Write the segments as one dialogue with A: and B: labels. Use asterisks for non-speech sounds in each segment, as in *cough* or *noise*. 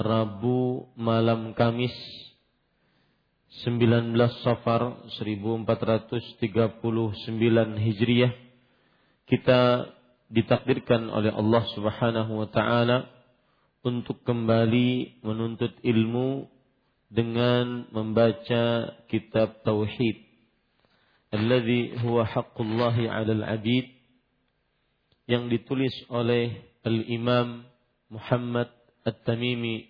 A: Rabu malam Kamis 19 Safar 1439 Hijriah. Kita ditakdirkan oleh Allah Subhanahu wa taala untuk kembali menuntut ilmu dengan membaca kitab tauhid. Alladhi huwa haqqullahi 'alal 'abid yang ditulis oleh Al-Imam Muhammad At-Tamimi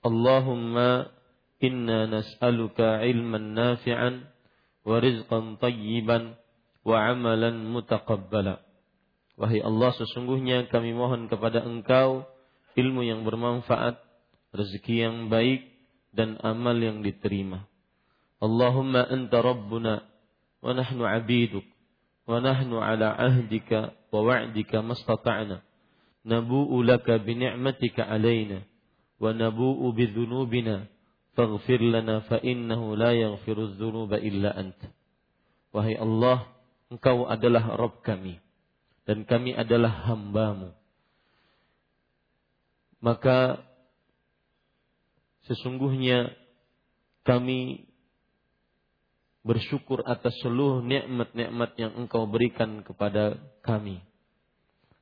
A: Allahumma inna nas'aluka ilman nafi'an wa rizqan tayyiban wa. Wahai Allah sesungguhnya kami mohon kepada Engkau ilmu yang bermanfaat, rezeki yang baik dan amal yang diterima. Allahumma anta rabbuna wa nahnu abiduk wa nahnu ala ahdika wa wa'dika mastata'na nabu'u laka bi ni'matika alaina ونبوء بذنوبنا فاغفر لنا فإنه لا يغفر الذنوب إلا أنت Wahai Allah, Engkau adalah Rabb kami dan kami adalah hambamu. Maka sesungguhnya kami bersyukur atas seluruh nikmat-nikmat yang Engkau berikan kepada kami.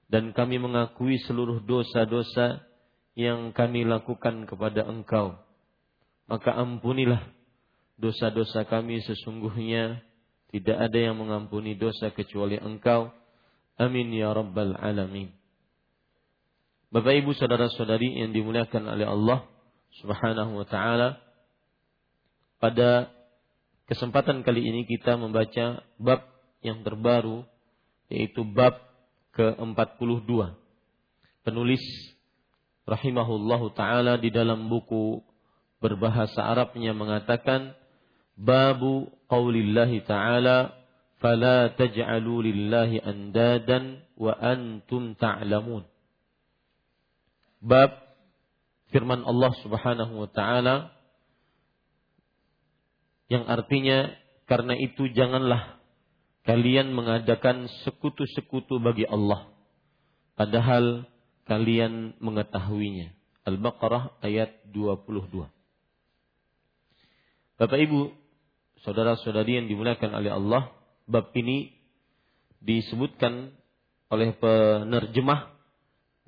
A: Dan kami mengakui seluruh dosa-dosa yang kami lakukan kepada engkau. Maka ampunilah dosa-dosa kami sesungguhnya tidak ada yang mengampuni dosa kecuali engkau. Amin ya rabbal alamin. Bapak ibu saudara saudari yang dimuliakan oleh Allah subhanahu wa ta'ala. Pada kesempatan kali ini kita membaca bab yang terbaru yaitu bab ke-42. Penulis rahimahullahu taala di dalam buku berbahasa Arabnya mengatakan babu qaulillahi taala fala taj'alu lillahi andadan wa antum ta'lamun. Bab firman Allah Subhanahu wa taala yang artinya karena itu janganlah kalian mengadakan sekutu-sekutu bagi Allah. Padahal kalian mengetahuinya. Al-Baqarah ayat 22. Bapak Ibu, saudara-saudari yang dimuliakan oleh Allah bab ini disebutkan oleh penerjemah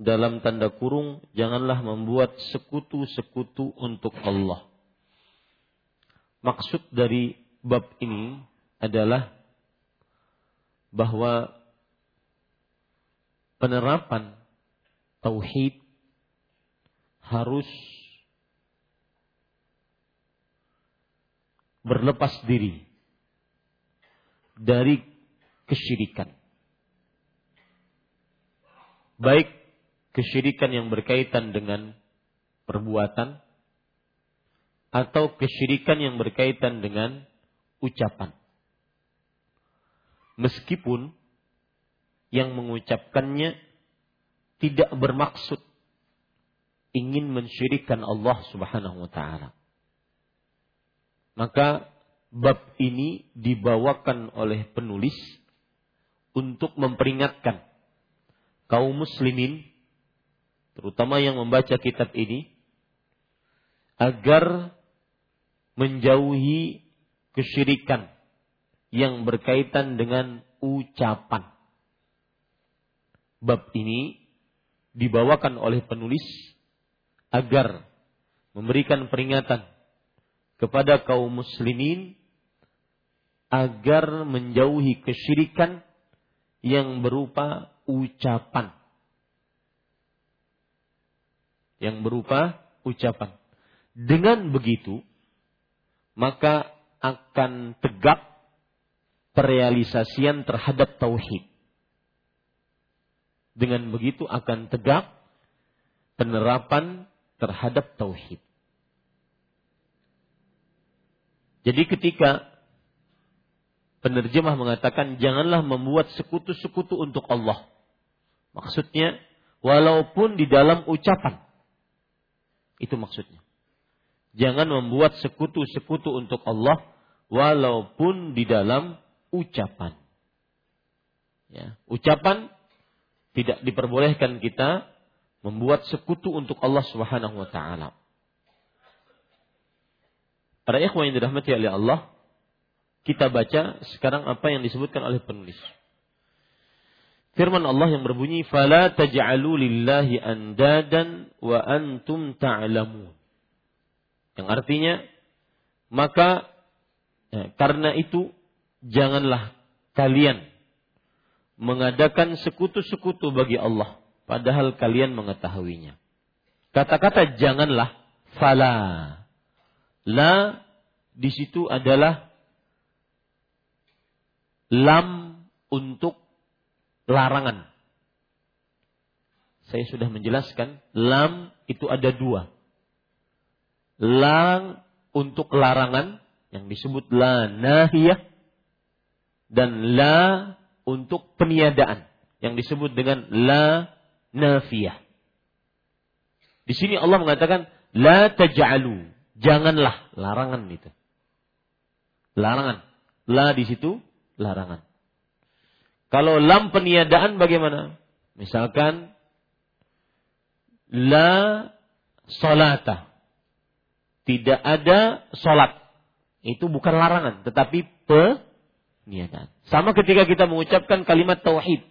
A: dalam tanda kurung janganlah membuat sekutu-sekutu untuk Allah. Maksud dari bab ini adalah bahwa penerapan tauhid harus berlepas diri dari kesyirikan. Baik kesyirikan yang berkaitan dengan perbuatan atau kesyirikan yang berkaitan dengan ucapan. Meskipun yang mengucapkannya tidak bermaksud ingin mensyirikan Allah Subhanahu wa taala. Maka bab ini dibawakan oleh penulis untuk memperingatkan kaum muslimin terutama yang membaca kitab ini agar menjauhi kesyirikan yang berkaitan dengan ucapan. Bab ini dibawakan oleh penulis agar memberikan peringatan kepada kaum muslimin agar menjauhi kesyirikan yang berupa ucapan. Yang berupa ucapan. Dengan begitu, maka akan tegak perealisasian terhadap tauhid. Dengan begitu akan tegak penerapan terhadap tauhid. Jadi ketika penerjemah mengatakan janganlah membuat sekutu-sekutu untuk Allah. Maksudnya walaupun di dalam ucapan. Itu maksudnya. Jangan membuat sekutu-sekutu untuk Allah walaupun di dalam ucapan. Ya, ucapan tidak diperbolehkan kita membuat sekutu untuk Allah Subhanahu wa taala. Para ikhwan yang dirahmati oleh Allah, kita baca sekarang apa yang disebutkan oleh penulis. Firman Allah yang berbunyi, "Fala taj'alu lillahi andadan wa antum ta'lamun." Yang artinya, maka ya, karena itu janganlah kalian mengadakan sekutu-sekutu bagi Allah padahal kalian mengetahuinya. Kata-kata janganlah fala. La di situ adalah lam untuk larangan. Saya sudah menjelaskan, lam itu ada dua. Lam untuk larangan, yang disebut la nahiyah, dan la untuk peniadaan, yang disebut dengan la nafiyah. Di sini Allah mengatakan la taj'alu, janganlah larangan itu. Larangan. La di situ larangan. Kalau lam peniadaan bagaimana? Misalkan la salata. Tidak ada salat. Itu bukan larangan, tetapi peniadaan. Sama ketika kita mengucapkan kalimat tauhid.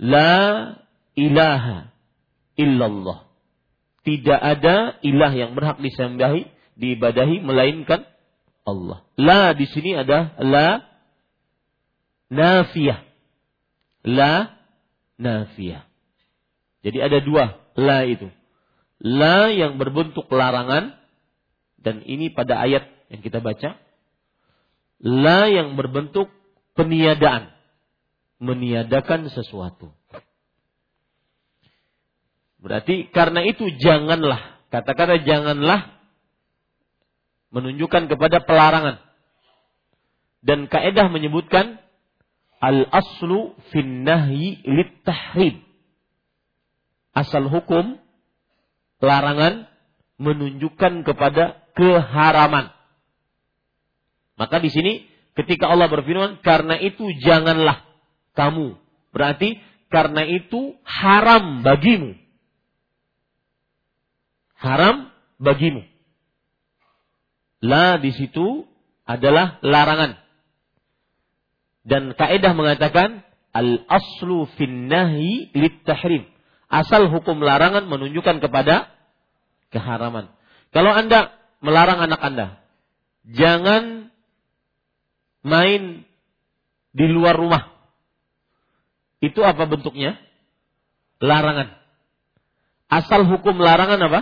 A: La ilaha illallah. Tidak ada ilah yang berhak disembahi, diibadahi melainkan Allah. La di sini ada la nafiyah. La nafiyah. Jadi ada dua la itu. La yang berbentuk larangan dan ini pada ayat yang kita baca. La yang berbentuk peniadaan. Meniadakan sesuatu. Berarti karena itu janganlah, kata-kata janganlah menunjukkan kepada pelarangan. Dan kaedah menyebutkan al-aslu fin nahyi lit tahrim. Asal hukum larangan menunjukkan kepada keharaman. Maka di sini ketika Allah berfirman karena itu janganlah kamu. Berarti karena itu haram bagimu haram bagimu. La di situ adalah larangan. Dan kaidah mengatakan al aslu fin nahi lit tahrim. Asal hukum larangan menunjukkan kepada keharaman. Kalau Anda melarang anak Anda, jangan main di luar rumah. Itu apa bentuknya? Larangan. Asal hukum larangan apa?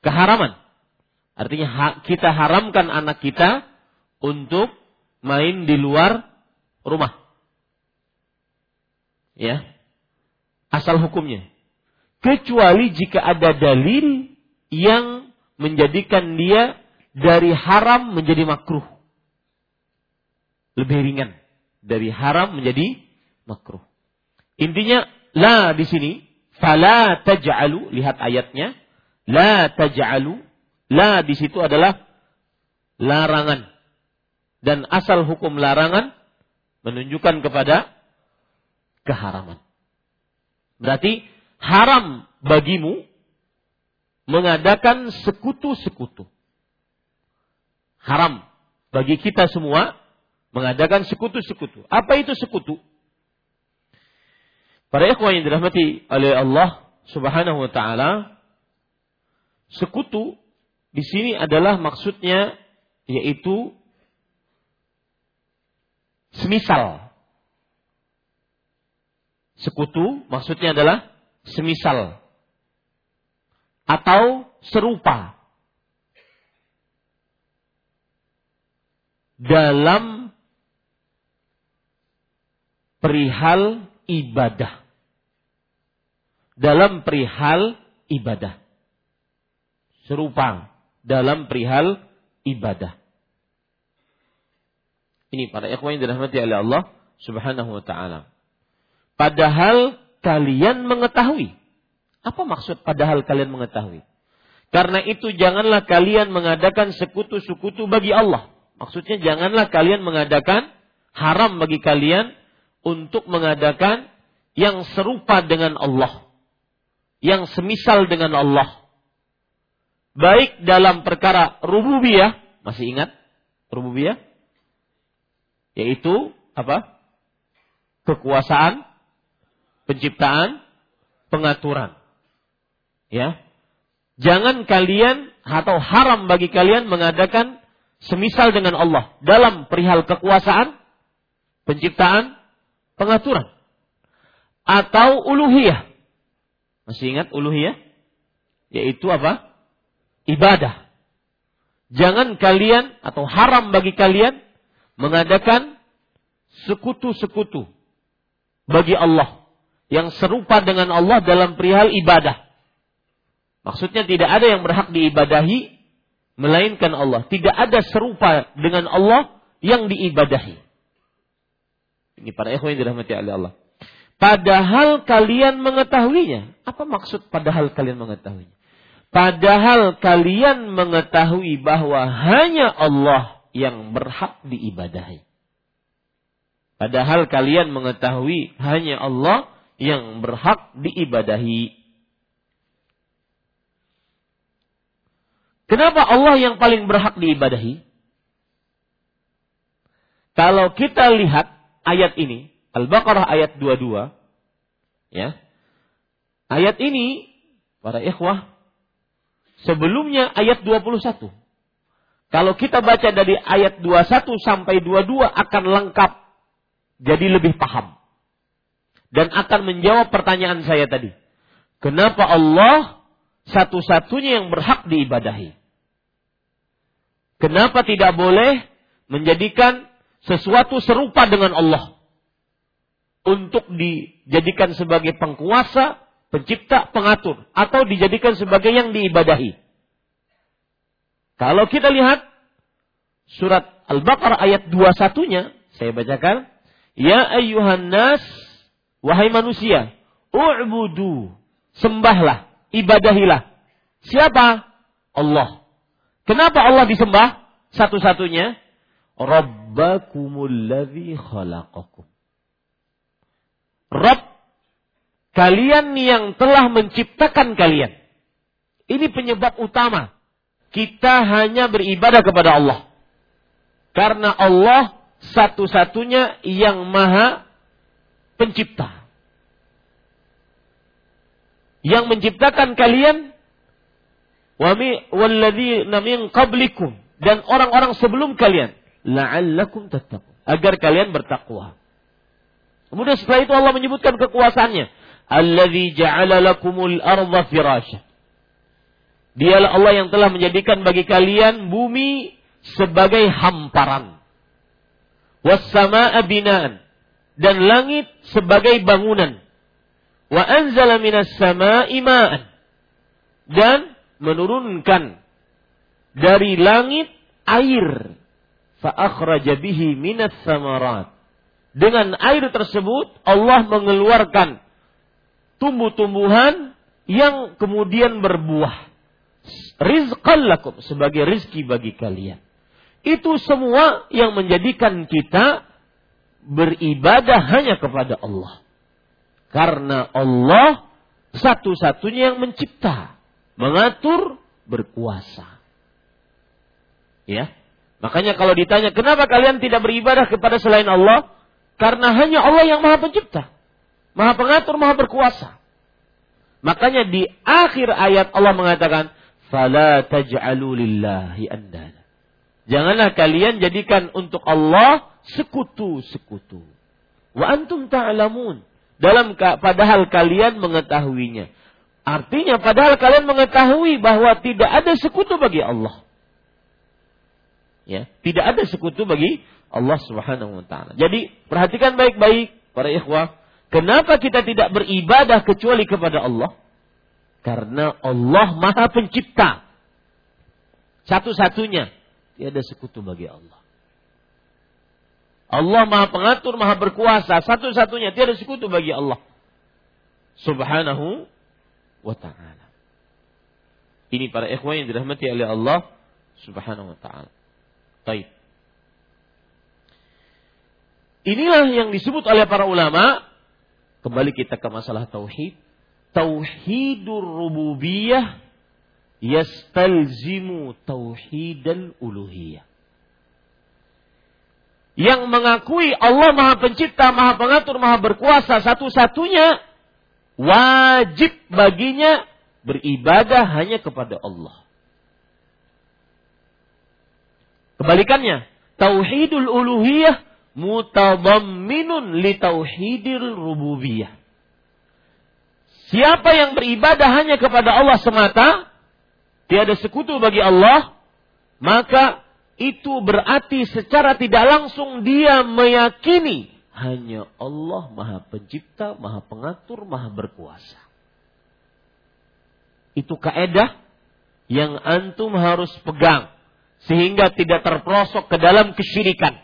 A: Keharaman. Artinya kita haramkan anak kita untuk main di luar rumah. Ya. Asal hukumnya. Kecuali jika ada dalil yang menjadikan dia dari haram menjadi makruh. Lebih ringan. Dari haram menjadi makruh. Intinya la di sini fala taj'alu lihat ayatnya la taj'alu la di situ adalah larangan dan asal hukum larangan menunjukkan kepada keharaman. Berarti haram bagimu mengadakan sekutu-sekutu. Haram bagi kita semua mengadakan sekutu-sekutu. Apa itu sekutu? Para ikhwan yang dirahmati oleh Allah Subhanahu wa taala, sekutu di sini adalah maksudnya yaitu semisal. Sekutu maksudnya adalah semisal atau serupa dalam perihal ibadah. Dalam perihal ibadah. Serupa dalam perihal ibadah. Ini para ikhwan yang dirahmati oleh Allah Subhanahu wa taala. Padahal kalian mengetahui. Apa maksud padahal kalian mengetahui? Karena itu janganlah kalian mengadakan sekutu-sekutu bagi Allah. Maksudnya janganlah kalian mengadakan haram bagi kalian untuk mengadakan yang serupa dengan Allah. Yang semisal dengan Allah. Baik dalam perkara rububiyah, masih ingat rububiyah? Yaitu apa? Kekuasaan, penciptaan, pengaturan. Ya. Jangan kalian atau haram bagi kalian mengadakan semisal dengan Allah dalam perihal kekuasaan, penciptaan, pengaturan. Atau uluhiyah. Masih ingat uluhiyah? Yaitu apa? Ibadah. Jangan kalian atau haram bagi kalian mengadakan sekutu-sekutu bagi Allah yang serupa dengan Allah dalam perihal ibadah. Maksudnya tidak ada yang berhak diibadahi melainkan Allah. Tidak ada serupa dengan Allah yang diibadahi. Ini para ikhwan yang dirahmati oleh Allah. Padahal kalian mengetahuinya. Apa maksud padahal kalian mengetahuinya? Padahal kalian mengetahui bahwa hanya Allah yang berhak diibadahi. Padahal kalian mengetahui hanya Allah yang berhak diibadahi. Kenapa Allah yang paling berhak diibadahi? Kalau kita lihat ayat ini, Al-Baqarah ayat 22, ya. Ayat ini para ikhwah sebelumnya ayat 21. Kalau kita baca dari ayat 21 sampai 22 akan lengkap. Jadi lebih paham. Dan akan menjawab pertanyaan saya tadi. Kenapa Allah satu-satunya yang berhak diibadahi? Kenapa tidak boleh menjadikan sesuatu serupa dengan Allah? Untuk dijadikan sebagai pengkuasa, pencipta, pengatur. Atau dijadikan sebagai yang diibadahi. Kalau kita lihat surat Al-Baqarah ayat 21-nya, saya bacakan, Ya ayyuhan nas, wahai manusia, u'budu, sembahlah, ibadahilah. Siapa? Allah. Kenapa Allah disembah? Satu-satunya, Rabbakumul khalaqakum. Rabb kalian yang telah menciptakan kalian. Ini penyebab utama kita hanya beribadah kepada Allah. Karena Allah satu-satunya yang maha pencipta. Yang menciptakan kalian min qablikum dan orang-orang sebelum kalian la'allakum tattaqun agar kalian bertakwa. Kemudian setelah itu Allah menyebutkan kekuasaannya. Alladzi ja'ala lakumul arda firasya. Dialah Allah yang telah menjadikan bagi kalian bumi sebagai hamparan. Wassama'a binaan. Dan langit sebagai bangunan. Wa anzala minas sama'i ma'an. Dan menurunkan dari langit air. Fa'akhraja bihi minas samarat. Dengan air tersebut Allah mengeluarkan tumbuh-tumbuhan yang kemudian berbuah rizqan lakum sebagai rizki bagi kalian. Itu semua yang menjadikan kita beribadah hanya kepada Allah. Karena Allah satu-satunya yang mencipta, mengatur, berkuasa. Ya. Makanya kalau ditanya, kenapa kalian tidak beribadah kepada selain Allah? Karena hanya Allah yang maha pencipta. Maha pengatur, maha berkuasa. Makanya di akhir ayat Allah mengatakan, fala taj'alu. Janganlah kalian jadikan untuk Allah sekutu-sekutu. Wa antum ta'lamun. Dalam padahal kalian mengetahuinya. Artinya padahal kalian mengetahui bahwa tidak ada sekutu bagi Allah. Ya, tidak ada sekutu bagi Allah Subhanahu wa taala. Jadi, perhatikan baik-baik para ikhwah, kenapa kita tidak beribadah kecuali kepada Allah? Karena Allah maha pencipta. Satu-satunya. Tiada sekutu bagi Allah. Allah maha pengatur, maha berkuasa. Satu-satunya. Tiada sekutu bagi Allah. Subhanahu wa ta'ala. Ini para ikhwan yang dirahmati oleh Allah subhanahu wa ta'ala. Baik. Inilah yang disebut oleh para ulama. Kembali kita ke masalah tauhid tauhidur rububiyah yastalzimu tauhidal uluhiyah. Yang mengakui Allah Maha Pencipta, Maha Pengatur, Maha Berkuasa satu-satunya wajib baginya beribadah hanya kepada Allah. Kebalikannya, tauhidul uluhiyah mutadamminun li tauhidil rububiyah. Siapa yang beribadah hanya kepada Allah semata, tiada sekutu bagi Allah, maka itu berarti secara tidak langsung dia meyakini hanya Allah Maha Pencipta, Maha Pengatur, Maha Berkuasa. Itu kaedah yang antum harus pegang sehingga tidak terprosok ke dalam kesyirikan.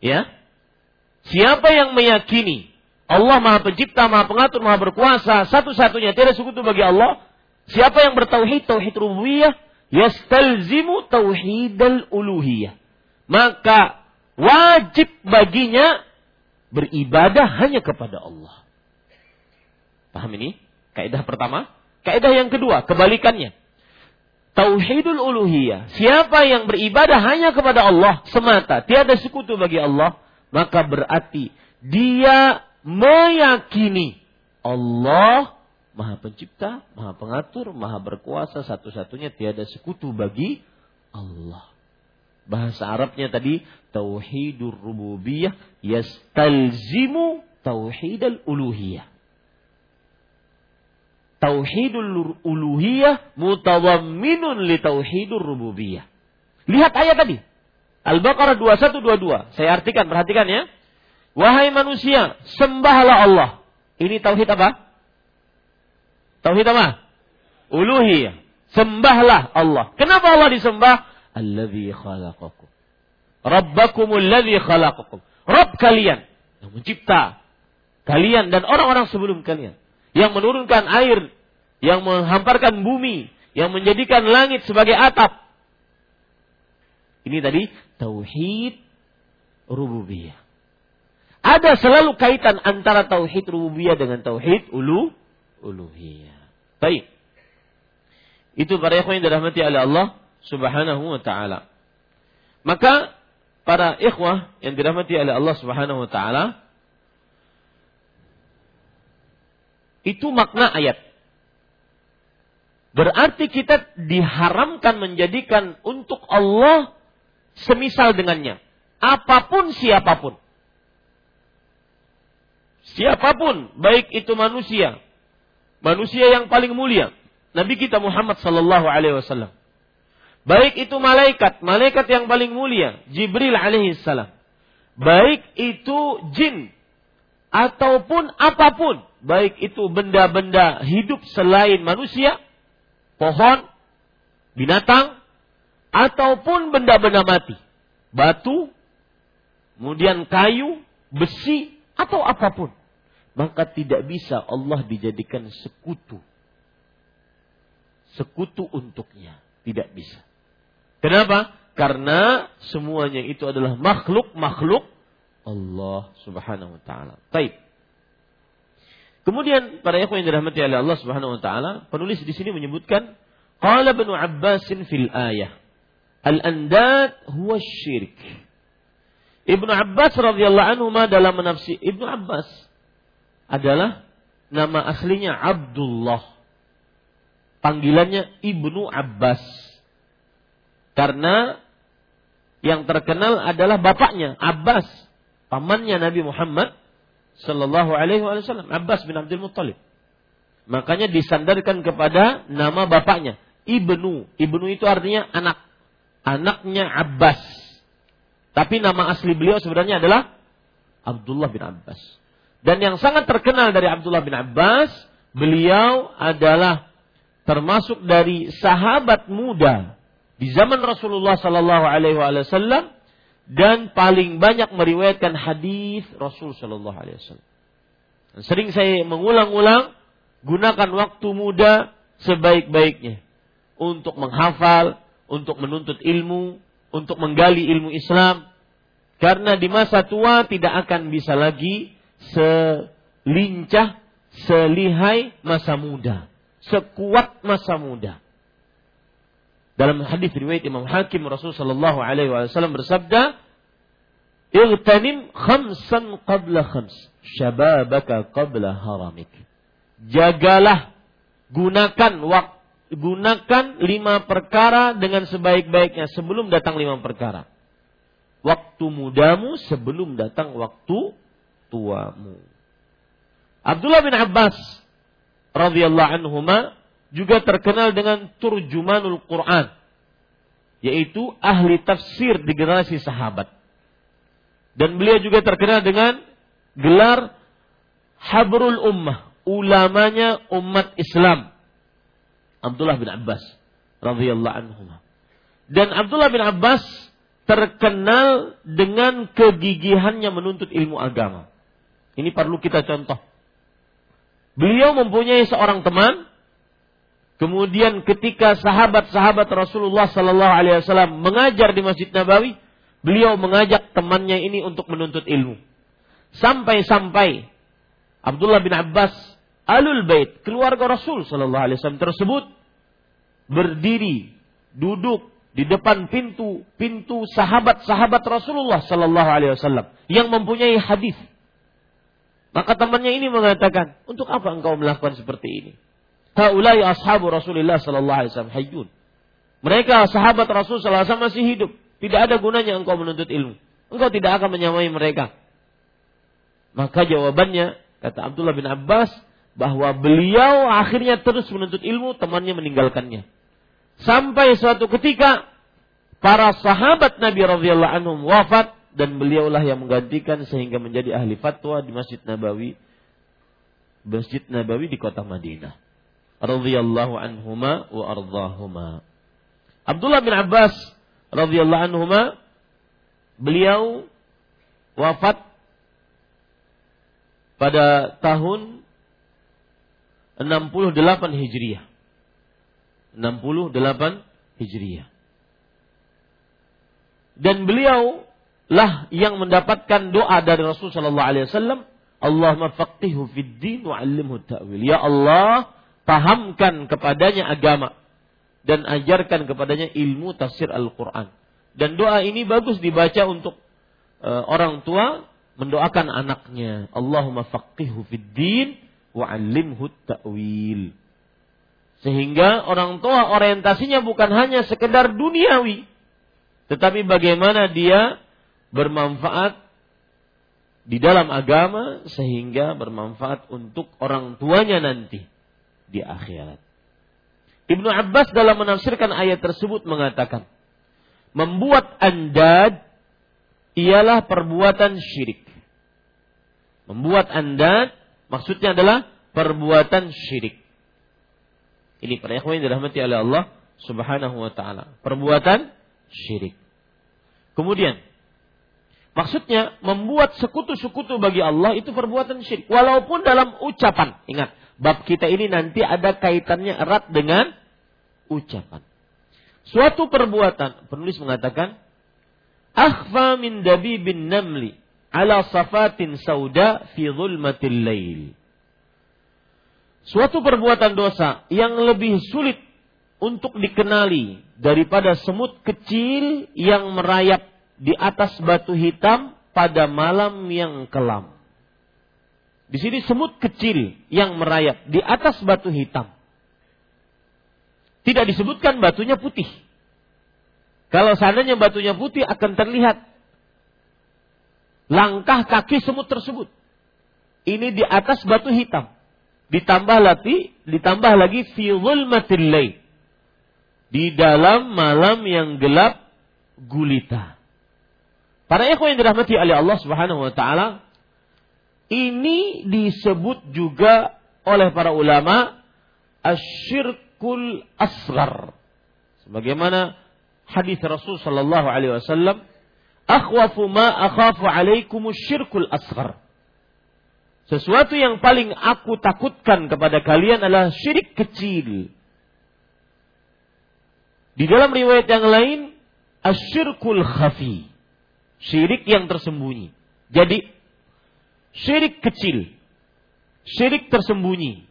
A: Ya. Siapa yang meyakini Allah Maha Pencipta, Maha Pengatur, Maha Berkuasa, satu-satunya tidak sekutu bagi Allah. Siapa yang bertauhid tauhid rububiyah, yastalzimu tauhidal uluhiyah. Maka wajib baginya beribadah hanya kepada Allah. Paham ini? Kaidah pertama. Kaidah yang kedua, kebalikannya. Tauhidul uluhiyah. Siapa yang beribadah hanya kepada Allah semata, tiada sekutu bagi Allah, maka berarti dia meyakini Allah Maha Pencipta, Maha Pengatur, Maha Berkuasa, satu-satunya tiada sekutu bagi Allah. Bahasa Arabnya tadi tauhidur rububiyah yastalzimu tauhidal uluhiyah. Tauhidul uluhiyah mutawamminun li tauhidur rububiyah. Lihat ayat tadi. Al-Baqarah 2122. Saya artikan, perhatikan ya. Wahai manusia, sembahlah Allah. Ini tauhid apa? Tauhid apa? Uluhiyah. Sembahlah Allah. Kenapa Allah disembah? Alladhi khalaqakum. Rabbakumul ladzi khalaqakum. Rabb kalian yang mencipta kalian dan orang-orang sebelum kalian. Yang menurunkan air, yang menghamparkan bumi, yang menjadikan langit sebagai atap. Ini tadi tauhid rububiyah. Ada selalu kaitan antara tauhid rububiyah dengan tauhid ulu uluhiyah. Baik. Itu para ikhwan yang dirahmati oleh Allah Subhanahu wa taala. Maka para ikhwah yang dirahmati oleh Allah Subhanahu wa taala, itu makna ayat. Berarti kita diharamkan menjadikan untuk Allah semisal dengannya. Apa pun siapa pun. Siapa pun, baik itu manusia, manusia yang paling mulia, Nabi kita Muhammad sallallahu alaihi wasallam. Baik itu malaikat, malaikat yang paling mulia, Jibril alaihi salam. Baik itu jin ataupun apa pun, baik itu benda-benda hidup selain manusia, pohon, binatang, ataupun benda-benda mati, batu, kemudian kayu, besi, atau apa pun maka tidak bisa Allah dijadikan sekutu. Sekutu untuknya. Tidak bisa. Kenapa? Karena semuanya itu adalah makhluk-makhluk Allah subhanahu wa ta'ala. Baik. Kemudian para ikhwan yang dirahmati oleh Allah subhanahu wa ta'ala. Penulis di sini menyebutkan. Qala banu Abbasin fil ayah. Al-andad huwa syirik. Ibnu Abbas radhiyallahu anhu dalam menafsir Ibnu Abbas adalah nama aslinya Abdullah. Panggilannya Ibnu Abbas. Karena yang terkenal adalah bapaknya Abbas, pamannya Nabi Muhammad sallallahu alaihi wasallam, Abbas bin Abdul Muttalib. Makanya disandarkan kepada nama bapaknya, Ibnu. Ibnu itu artinya anak. Anaknya Abbas. Tapi nama asli beliau sebenarnya adalah Abdullah bin Abbas. Dan yang sangat terkenal dari Abdullah bin Abbas, beliau adalah termasuk dari sahabat muda di zaman Rasulullah Sallallahu Alaihi Wasallam dan paling banyak meriwayatkan hadis Rasul Sallallahu Alaihi Wasallam. Sering saya mengulang-ulang, gunakan waktu muda sebaik-baiknya untuk menghafal, untuk menuntut ilmu, untuk menggali ilmu Islam. Karena di masa tua tidak akan bisa lagi selincah, selihai masa muda, sekuat masa muda. Dalam hadis riwayat Imam Hakim Rasul sallallahu alaihi wasallam bersabda, "Igtanim khamsan qabla khams, syababaka qabla haramik." Jagalah, gunakan waktu gunakan lima perkara dengan sebaik-baiknya sebelum datang lima perkara. Waktu mudamu sebelum datang waktu tuamu. Abdullah bin Abbas radhiyallahu anhuma juga terkenal dengan turjumanul Quran, yaitu ahli tafsir di generasi sahabat. Dan beliau juga terkenal dengan gelar Habrul Ummah, ulamanya umat Islam. Abdullah bin Abbas radhiyallahu anhuma. Dan Abdullah bin Abbas terkenal dengan kegigihannya menuntut ilmu agama. Ini perlu kita contoh. Beliau mempunyai seorang teman, kemudian ketika sahabat-sahabat Rasulullah Sallallahu Alaihi Wasallam mengajar di Masjid Nabawi, beliau mengajak temannya ini untuk menuntut ilmu. Sampai-sampai Abdullah bin Abbas alul bait keluarga Rasul Sallallahu Alaihi Wasallam tersebut berdiri, duduk di depan pintu pintu sahabat-sahabat Rasulullah Sallallahu Alaihi Wasallam yang mempunyai hadis maka temannya ini mengatakan, untuk apa engkau melakukan seperti ini? Haulai ashabu Rasulullah sallallahu alaihi wasallam hayyun. Mereka sahabat Rasul sallallahu alaihi wasallam masih hidup. Tidak ada gunanya engkau menuntut ilmu. Engkau tidak akan menyamai mereka. Maka jawabannya kata Abdullah bin Abbas bahwa beliau akhirnya terus menuntut ilmu, temannya meninggalkannya. Sampai suatu ketika para sahabat Nabi radhiyallahu anhum wafat dan beliaulah yang menggantikan sehingga menjadi ahli fatwa di Masjid Nabawi Masjid Nabawi di kota Madinah radhiyallahu anhuma wa ardhahuma Abdullah bin Abbas radhiyallahu anhuma beliau wafat pada tahun 68 Hijriah 68 Hijriah dan beliau lah yang mendapatkan doa dari Rasul Shallallahu Alaihi Wasallam. Allahumma faqihu fid din wa ta'wil. Ya Allah, pahamkan kepadanya agama dan ajarkan kepadanya ilmu tafsir Al-Quran. dan doa ini bagus dibaca untuk uh, orang tua mendoakan anaknya. Allahumma faqihhu fid din wa 'allimhu ta'wil. Sehingga orang tua orientasinya bukan hanya sekedar duniawi, tetapi bagaimana dia bermanfaat di dalam agama sehingga bermanfaat untuk orang tuanya nanti di akhirat. Ibnu Abbas dalam menafsirkan ayat tersebut mengatakan, membuat andad ialah perbuatan syirik. Membuat andad maksudnya adalah perbuatan syirik. Ini para ikhwan yang dirahmati oleh Allah Subhanahu wa taala. Perbuatan syirik. Kemudian maksudnya membuat sekutu-sekutu bagi Allah itu perbuatan syirik walaupun dalam ucapan. Ingat, bab kita ini nanti ada kaitannya erat dengan ucapan. Suatu perbuatan, penulis mengatakan, akhfa min dabibin namli ala safatin sauda fi zulmatil lail. Suatu perbuatan dosa yang lebih sulit untuk dikenali daripada semut kecil yang merayap di atas batu hitam pada malam yang kelam. Di sini semut kecil yang merayap di atas batu hitam. Tidak disebutkan batunya putih. Kalau seandainya batunya putih akan terlihat langkah kaki semut tersebut. Ini di atas batu hitam. Ditambah lagi, ditambah lagi fi zulmatil Di dalam malam yang gelap gulita. Para ikhwan yang dirahmati oleh Allah Subhanahu wa taala, ini disebut juga oleh para ulama asyirkul asgar. Sebagaimana hadis Rasul sallallahu alaihi wasallam akhwafu ma akhafu alaikum asghar. Sesuatu yang paling aku takutkan kepada kalian adalah syirik kecil. Di dalam riwayat yang lain, asyirkul khafi. Syirik yang tersembunyi. Jadi, syirik kecil. Syirik tersembunyi.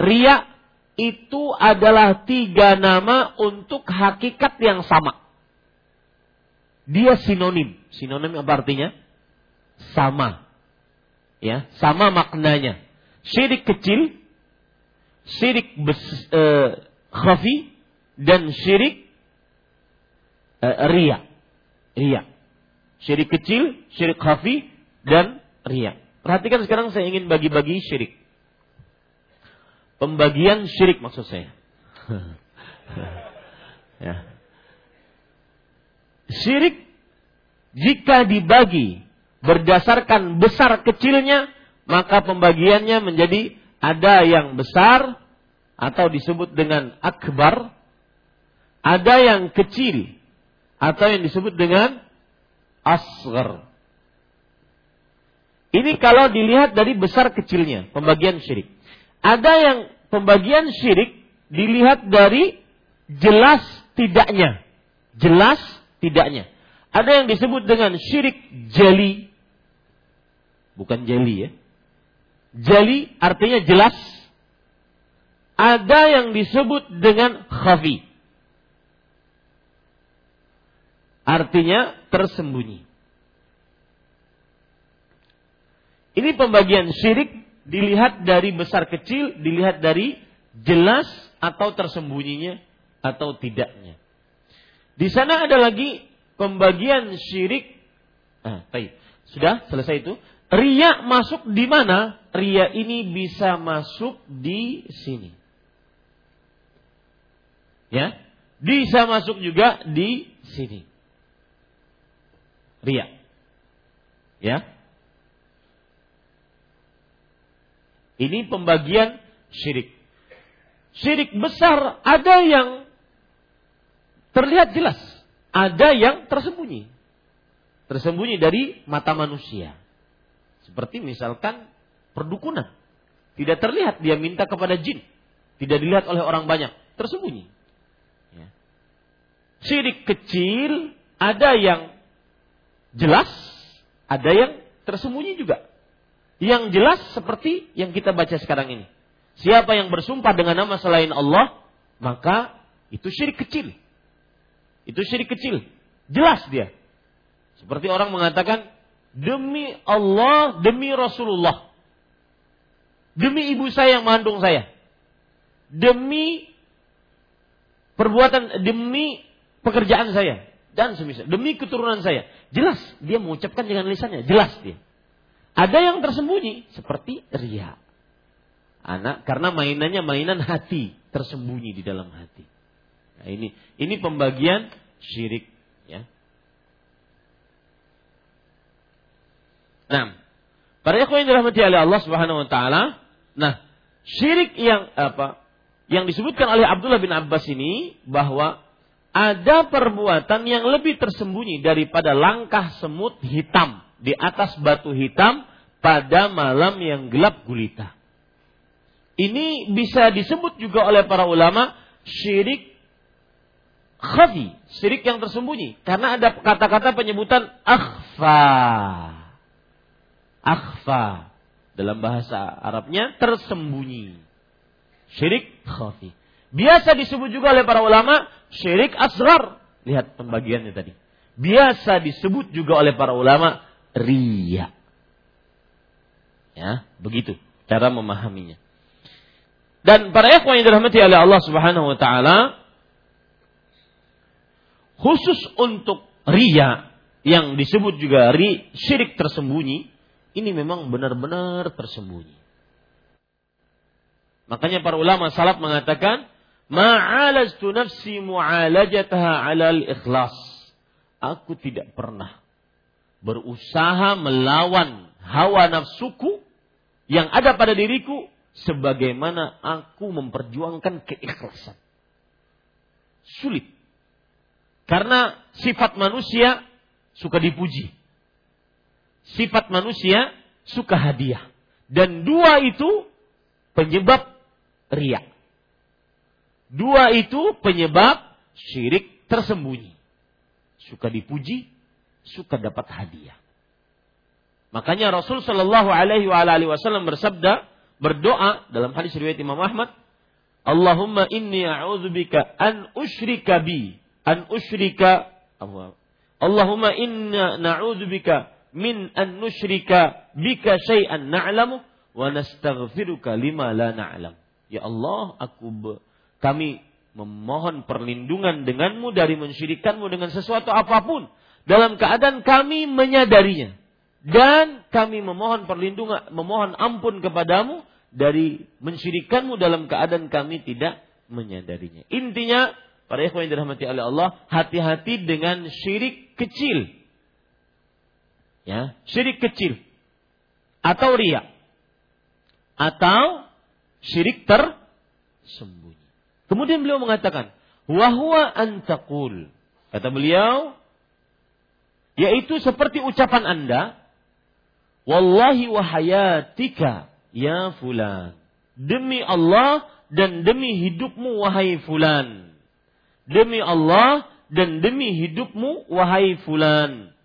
A: Ria itu adalah tiga nama untuk hakikat yang sama dia sinonim. Sinonim apa artinya? Sama. Ya, sama maknanya. Syirik kecil, syirik bes, uh, khafi dan syirik uh, ria. Ria. Syirik kecil, syirik khafi dan ria. Perhatikan sekarang saya ingin bagi-bagi syirik. Pembagian syirik maksud saya. *laughs* ya. Syirik jika dibagi berdasarkan besar kecilnya, maka pembagiannya menjadi ada yang besar atau disebut dengan akbar, ada yang kecil atau yang disebut dengan asgar. Ini kalau dilihat dari besar kecilnya, pembagian syirik. Ada yang pembagian syirik dilihat dari jelas tidaknya. Jelas tidaknya. Ada yang disebut dengan syirik jeli. Bukan jeli ya. Jeli artinya jelas. Ada yang disebut dengan khafi. Artinya tersembunyi. Ini pembagian syirik dilihat dari besar kecil, dilihat dari jelas atau tersembunyinya atau tidaknya. Di sana ada lagi pembagian syirik. Nah, baik. Sudah selesai itu. Ria masuk di mana? Ria ini bisa masuk di sini. Ya, bisa masuk juga di sini. Ria. Ya. Ini pembagian syirik. Syirik besar ada yang terlihat jelas. Ada yang tersembunyi. Tersembunyi dari mata manusia. Seperti misalkan perdukunan. Tidak terlihat dia minta kepada jin. Tidak dilihat oleh orang banyak. Tersembunyi. Ya. Syirik kecil ada yang jelas, ada yang tersembunyi juga. Yang jelas seperti yang kita baca sekarang ini. Siapa yang bersumpah dengan nama selain Allah, maka itu syirik kecil. Itu syirik kecil. Jelas dia. Seperti orang mengatakan demi Allah, demi Rasulullah. Demi ibu saya yang mengandung saya. Demi perbuatan demi pekerjaan saya dan semisal demi keturunan saya. Jelas dia mengucapkan dengan lisannya, jelas dia. Ada yang tersembunyi seperti ria. Anak karena mainannya mainan hati, tersembunyi di dalam hati. Nah, ini ini pembagian syirik ya. Nah, para ikhwan yang dirahmati oleh Allah Subhanahu wa taala, nah, syirik yang apa? Yang disebutkan oleh Abdullah bin Abbas ini bahwa ada perbuatan yang lebih tersembunyi daripada langkah semut hitam di atas batu hitam pada malam yang gelap gulita. Ini bisa disebut juga oleh para ulama syirik khafi, syirik yang tersembunyi. Karena ada kata-kata penyebutan akhfa. Akhfa. Dalam bahasa Arabnya tersembunyi. Syirik khafi. Biasa disebut juga oleh para ulama syirik asrar. Lihat pembagiannya tadi. Biasa disebut juga oleh para ulama ria. Ya, begitu cara memahaminya. Dan para ikhwan yang dirahmati oleh Allah Subhanahu wa taala khusus untuk ria yang disebut juga ri, syirik tersembunyi ini memang benar-benar tersembunyi. Makanya para ulama salaf mengatakan Ma'alajtu nafsi mu'alajataha alal ikhlas. Aku tidak pernah berusaha melawan hawa nafsuku yang ada pada diriku sebagaimana aku memperjuangkan keikhlasan. Sulit. Karena sifat manusia suka dipuji. Sifat manusia suka hadiah. Dan dua itu penyebab riak. Dua itu penyebab syirik tersembunyi. Suka dipuji, suka dapat hadiah. Makanya Rasul Shallallahu Alaihi Wasallam bersabda, berdoa dalam hadis riwayat Imam Ahmad, Allahumma inni a'udzubika an usyrika bi, an usyrika Allahumma inna na'udzubika min an nusyrika bika syai'an na'lamu wa nastaghfiruka lima la na'lam. Ya Allah, aku kami memohon perlindungan denganmu dari mensyirikanmu dengan sesuatu apa pun. Dalam keadaan kami menyadarinya. Dan kami memohon perlindungan, memohon ampun kepadamu dari mensyirikanmu dalam keadaan kami tidak menyadarinya. Intinya, para ikhwan yang dirahmati oleh Allah, hati-hati dengan syirik kecil. Ya, syirik kecil. Atau riak. Atau syirik tersembunyi. Kemudian beliau mengatakan, wahwa antakul. Kata beliau, yaitu seperti ucapan Anda, wallahi wahayatika ya fulan. Demi Allah dan demi hidupmu wahai fulan. Demi Allah dan demi hidupmu wahai fulan.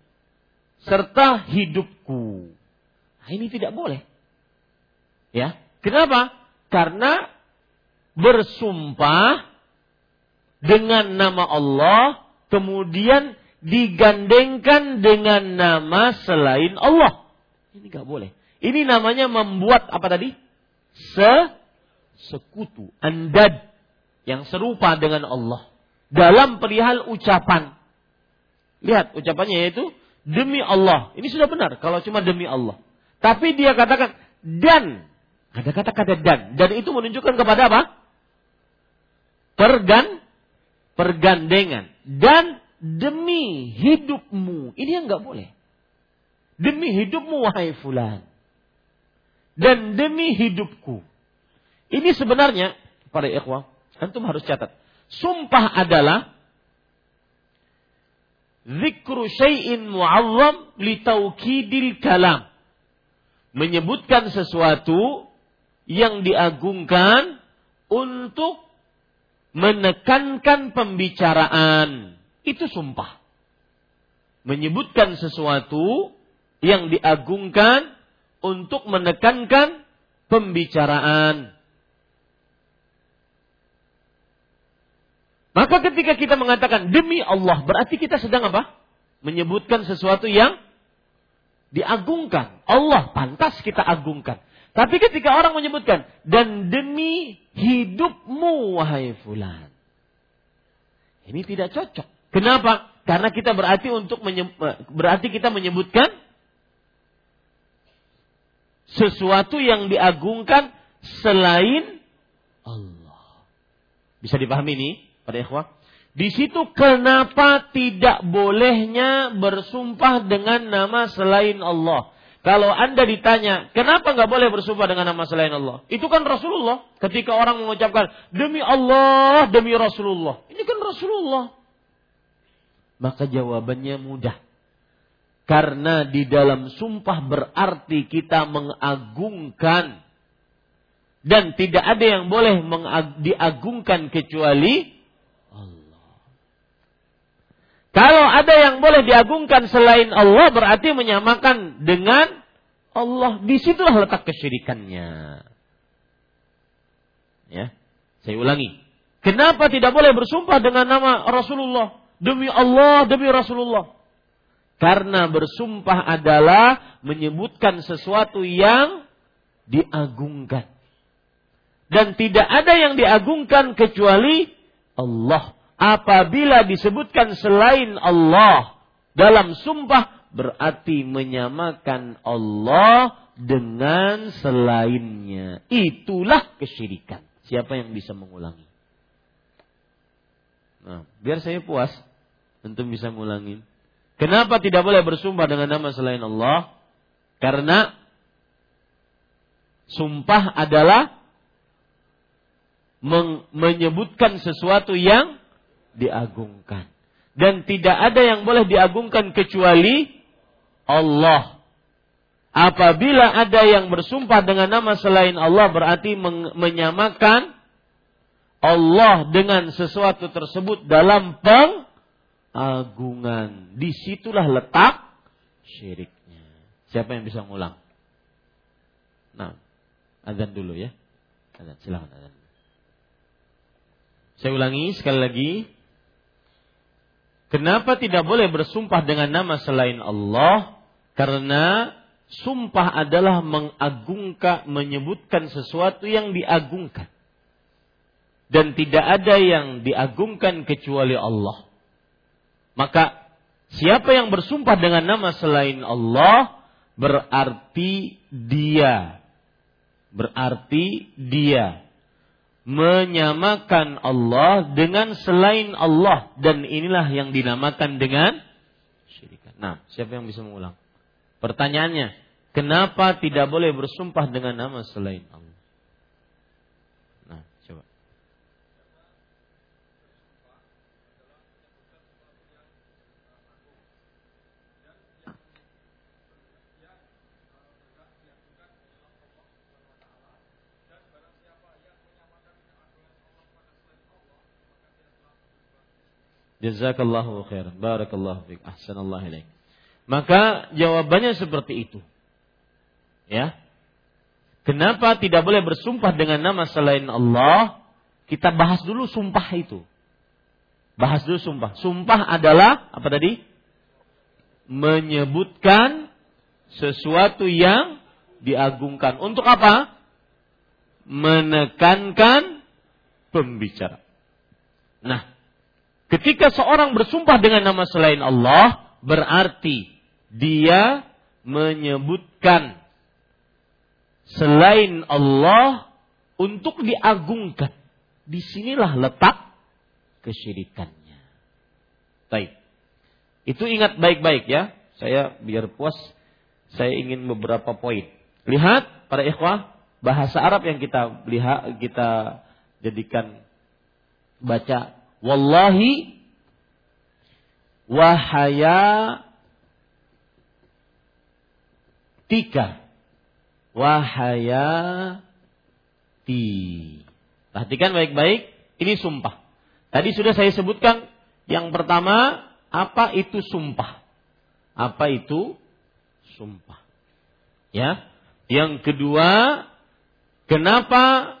A: Serta hidupku. Nah, ini tidak boleh. Ya. Kenapa? Karena bersumpah dengan nama Allah kemudian digandengkan dengan nama selain Allah. Ini nggak boleh. Ini namanya membuat apa tadi? Se sekutu, andad yang serupa dengan Allah dalam perihal ucapan. Lihat ucapannya yaitu demi Allah. Ini sudah benar kalau cuma demi Allah. Tapi dia katakan dan ada kata-kata dan dan itu menunjukkan kepada apa? pergan pergandengan dan demi hidupmu. Ini yang nggak boleh. Demi hidupmu wahai fulan. Dan demi hidupku. Ini sebenarnya para ikhwah antum harus catat. Sumpah adalah zikru syai'in mu'azzam li taukidil kalam. Menyebutkan sesuatu yang diagungkan untuk menekankan pembicaraan. Itu sumpah. Menyebutkan sesuatu yang diagungkan untuk menekankan pembicaraan. Maka ketika kita mengatakan demi Allah, berarti kita sedang apa? Menyebutkan sesuatu yang diagungkan. Allah pantas kita agungkan. Tapi ketika orang menyebutkan dan demi hidupmu wahai fulan. Ini tidak cocok. Kenapa? Karena kita berarti untuk berarti kita menyebutkan sesuatu yang diagungkan selain Allah. Bisa dipahami ini pada ikhwah? Di situ kenapa tidak bolehnya bersumpah dengan nama selain Allah? Kalau Anda ditanya, kenapa nggak boleh bersumpah dengan nama selain Allah? Itu kan Rasulullah. Ketika orang mengucapkan, demi Allah, demi Rasulullah. Ini kan Rasulullah. Maka jawabannya mudah. Karena di dalam sumpah berarti kita mengagungkan. Dan tidak ada yang boleh diagungkan kecuali Allah. Kalau ada yang boleh diagungkan selain Allah berarti menyamakan dengan Allah. Di situlah letak kesyirikannya. Ya, saya ulangi. Kenapa tidak boleh bersumpah dengan nama Rasulullah? Demi Allah, demi Rasulullah. Karena bersumpah adalah menyebutkan sesuatu yang diagungkan. Dan tidak ada yang diagungkan kecuali Allah. Apabila disebutkan selain Allah dalam sumpah berarti menyamakan Allah dengan selainnya. Itulah kesyirikan. Siapa yang bisa mengulangi? Nah, biar saya puas, tentu bisa mengulangi. Kenapa tidak boleh bersumpah dengan nama selain Allah? Karena sumpah adalah menyebutkan sesuatu yang diagungkan. Dan tidak ada yang boleh diagungkan kecuali Allah. Apabila ada yang bersumpah dengan nama selain Allah berarti menyamakan Allah dengan sesuatu tersebut dalam pengagungan. Di situlah letak syiriknya. Siapa yang bisa ngulang? Nah, azan dulu ya. Azan, silakan azan. Saya ulangi sekali lagi. Kenapa tidak boleh bersumpah dengan nama selain Allah? Karena sumpah adalah mengagungkan, menyebutkan sesuatu yang diagungkan. Dan tidak ada yang diagungkan kecuali Allah. Maka siapa yang bersumpah dengan nama selain Allah berarti dia berarti dia menyamakan Allah dengan selain Allah dan inilah yang dinamakan dengan syirikan. Nah, siapa yang bisa mengulang? Pertanyaannya, kenapa tidak boleh bersumpah dengan nama selain Allah? Jazakallahu khairan. Barakallahu fiik. Ahsanallahu ilaik. Maka jawabannya seperti itu. Ya. Kenapa tidak boleh bersumpah dengan nama selain Allah? Kita bahas dulu sumpah itu. Bahas dulu sumpah. Sumpah adalah apa tadi? Menyebutkan sesuatu yang diagungkan. Untuk apa? Menekankan pembicara. Nah, Ketika seorang bersumpah dengan nama selain Allah, berarti dia menyebutkan selain Allah untuk diagungkan. Di sinilah letak kesyirikannya. Baik. Itu ingat baik-baik ya. Saya biar puas, saya ingin beberapa poin. Lihat para ikhwah, bahasa Arab yang kita lihat kita jadikan baca Wallahi wahaya tika wahaya ti. Perhatikan baik-baik, ini sumpah. Tadi sudah saya sebutkan yang pertama apa itu sumpah? Apa itu sumpah? Ya. Yang kedua, kenapa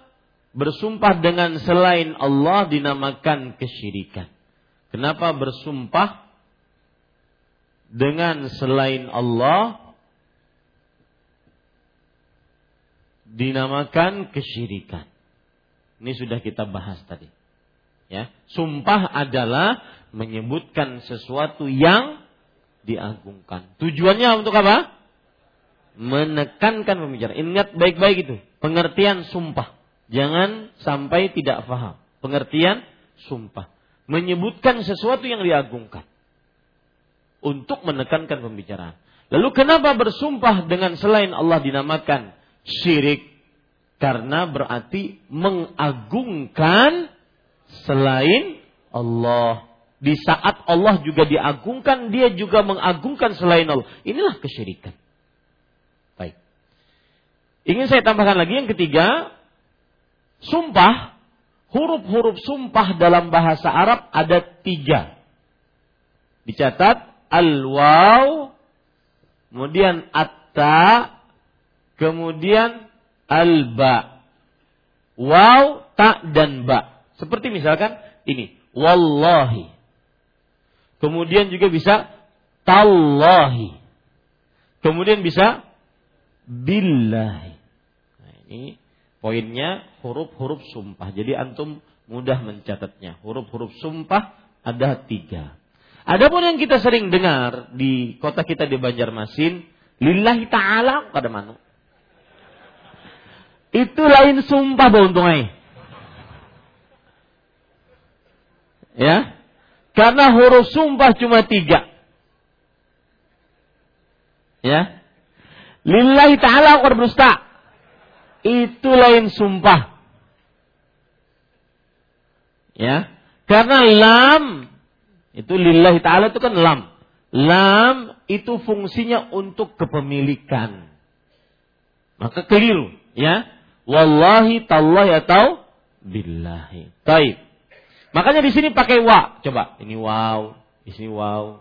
A: bersumpah dengan selain Allah dinamakan kesyirikan. Kenapa bersumpah dengan selain Allah dinamakan kesyirikan? Ini sudah kita bahas tadi. Ya, sumpah adalah menyebutkan sesuatu yang diagungkan. Tujuannya untuk apa? Menekankan pembicaraan. Ingat baik-baik itu. Pengertian sumpah. Jangan sampai tidak paham. Pengertian sumpah. Menyebutkan sesuatu yang diagungkan. Untuk menekankan pembicaraan. Lalu kenapa bersumpah dengan selain Allah dinamakan syirik? Karena berarti mengagungkan selain Allah. Di saat Allah juga diagungkan, dia juga mengagungkan selain Allah. Inilah kesyirikan. Baik. Ingin saya tambahkan lagi yang ketiga, sumpah, huruf-huruf sumpah dalam bahasa Arab ada tiga. Dicatat al-waw, kemudian at-ta, kemudian al-ba. Waw, ta, dan ba. Seperti misalkan ini, wallahi. Kemudian juga bisa tallahi. Kemudian bisa billahi. Nah, ini poinnya huruf-huruf sumpah. Jadi antum mudah mencatatnya. Huruf-huruf sumpah ada tiga. Adapun yang kita sering dengar di kota kita di Banjarmasin, lillahi ta'ala mana? Itu lain sumpah bontong Ya. Karena huruf sumpah cuma tiga. Ya. Lillahi ta'ala aku berdusta. Itu lain sumpah. Ya. Karena lam. Itu lillahi ta'ala itu kan lam. Lam itu fungsinya untuk kepemilikan. Maka keliru. Ya. Wallahi tallahi atau billahi. Taib. Makanya di sini pakai wa. Coba, ini wow, di sini wow.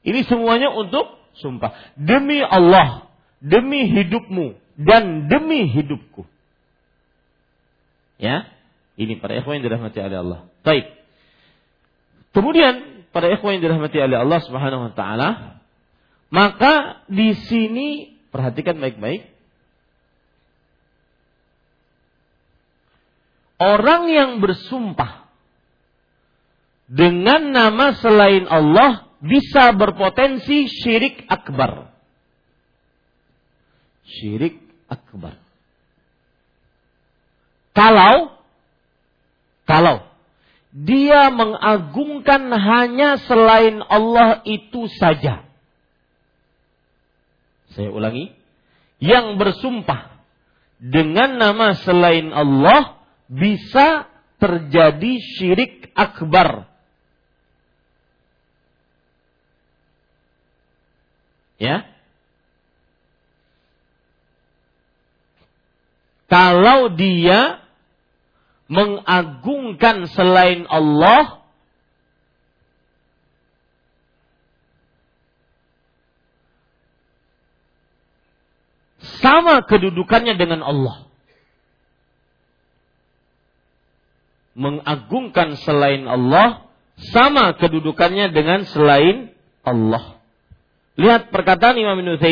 A: Ini semuanya untuk sumpah. Demi Allah, demi hidupmu dan demi hidupku. Ya, ini para ikhwan yang dirahmati oleh Allah. Baik. Kemudian para ikhwan yang dirahmati oleh Allah Subhanahu wa taala, maka di sini perhatikan baik-baik. Orang yang bersumpah dengan nama selain Allah bisa berpotensi syirik akbar. Syirik akbar. Kalau kalau dia mengagungkan hanya selain Allah itu saja. Saya ulangi, yang bersumpah dengan nama selain Allah bisa terjadi syirik akbar Ya. Kalau dia mengagungkan selain Allah sama kedudukannya dengan Allah. Mengagungkan selain Allah sama kedudukannya dengan selain Allah. Lihat perkataan Imam Ibn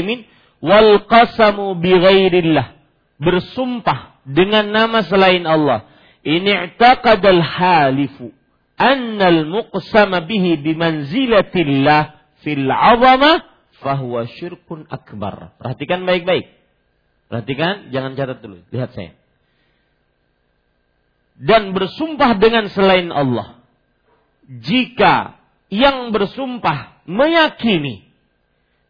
A: wal qasamu bi ghairillah. Bersumpah dengan nama selain Allah. Ini i'taqadal halifu annal muqsama bihi bimanzilatillah fil 'azamah fahuwa syirkun akbar. Perhatikan baik-baik. Perhatikan, jangan catat dulu. Lihat saya. Dan bersumpah dengan selain Allah. Jika yang bersumpah meyakini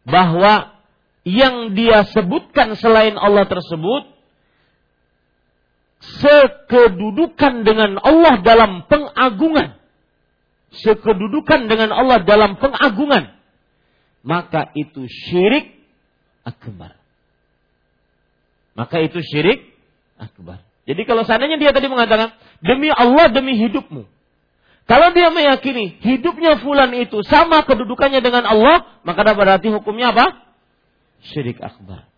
A: bahwa yang dia sebutkan selain Allah tersebut sekedudukan dengan Allah dalam pengagungan. Sekedudukan dengan Allah dalam pengagungan. Maka itu syirik akbar. Maka itu syirik akbar. Jadi kalau seandainya dia tadi mengatakan, demi Allah, demi hidupmu. Kalau dia meyakini hidupnya fulan itu sama kedudukannya dengan Allah, maka berarti hukumnya apa? Syirik akbar.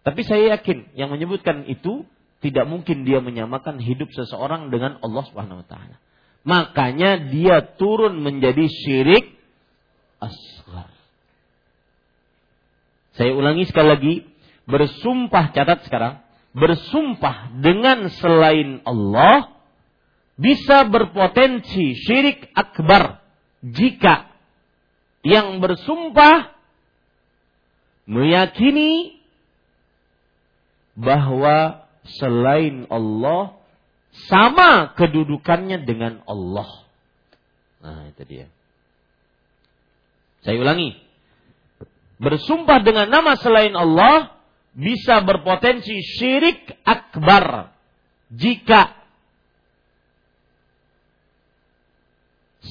A: Tapi saya yakin yang menyebutkan itu tidak mungkin dia menyamakan hidup seseorang dengan Allah Subhanahu wa taala. Makanya dia turun menjadi syirik asghar. Saya ulangi sekali lagi, bersumpah catat sekarang, bersumpah dengan selain Allah bisa berpotensi syirik akbar jika yang bersumpah meyakini bahwa selain Allah sama kedudukannya dengan Allah. Nah, itu dia. Saya ulangi. Bersumpah dengan nama selain Allah bisa berpotensi syirik akbar jika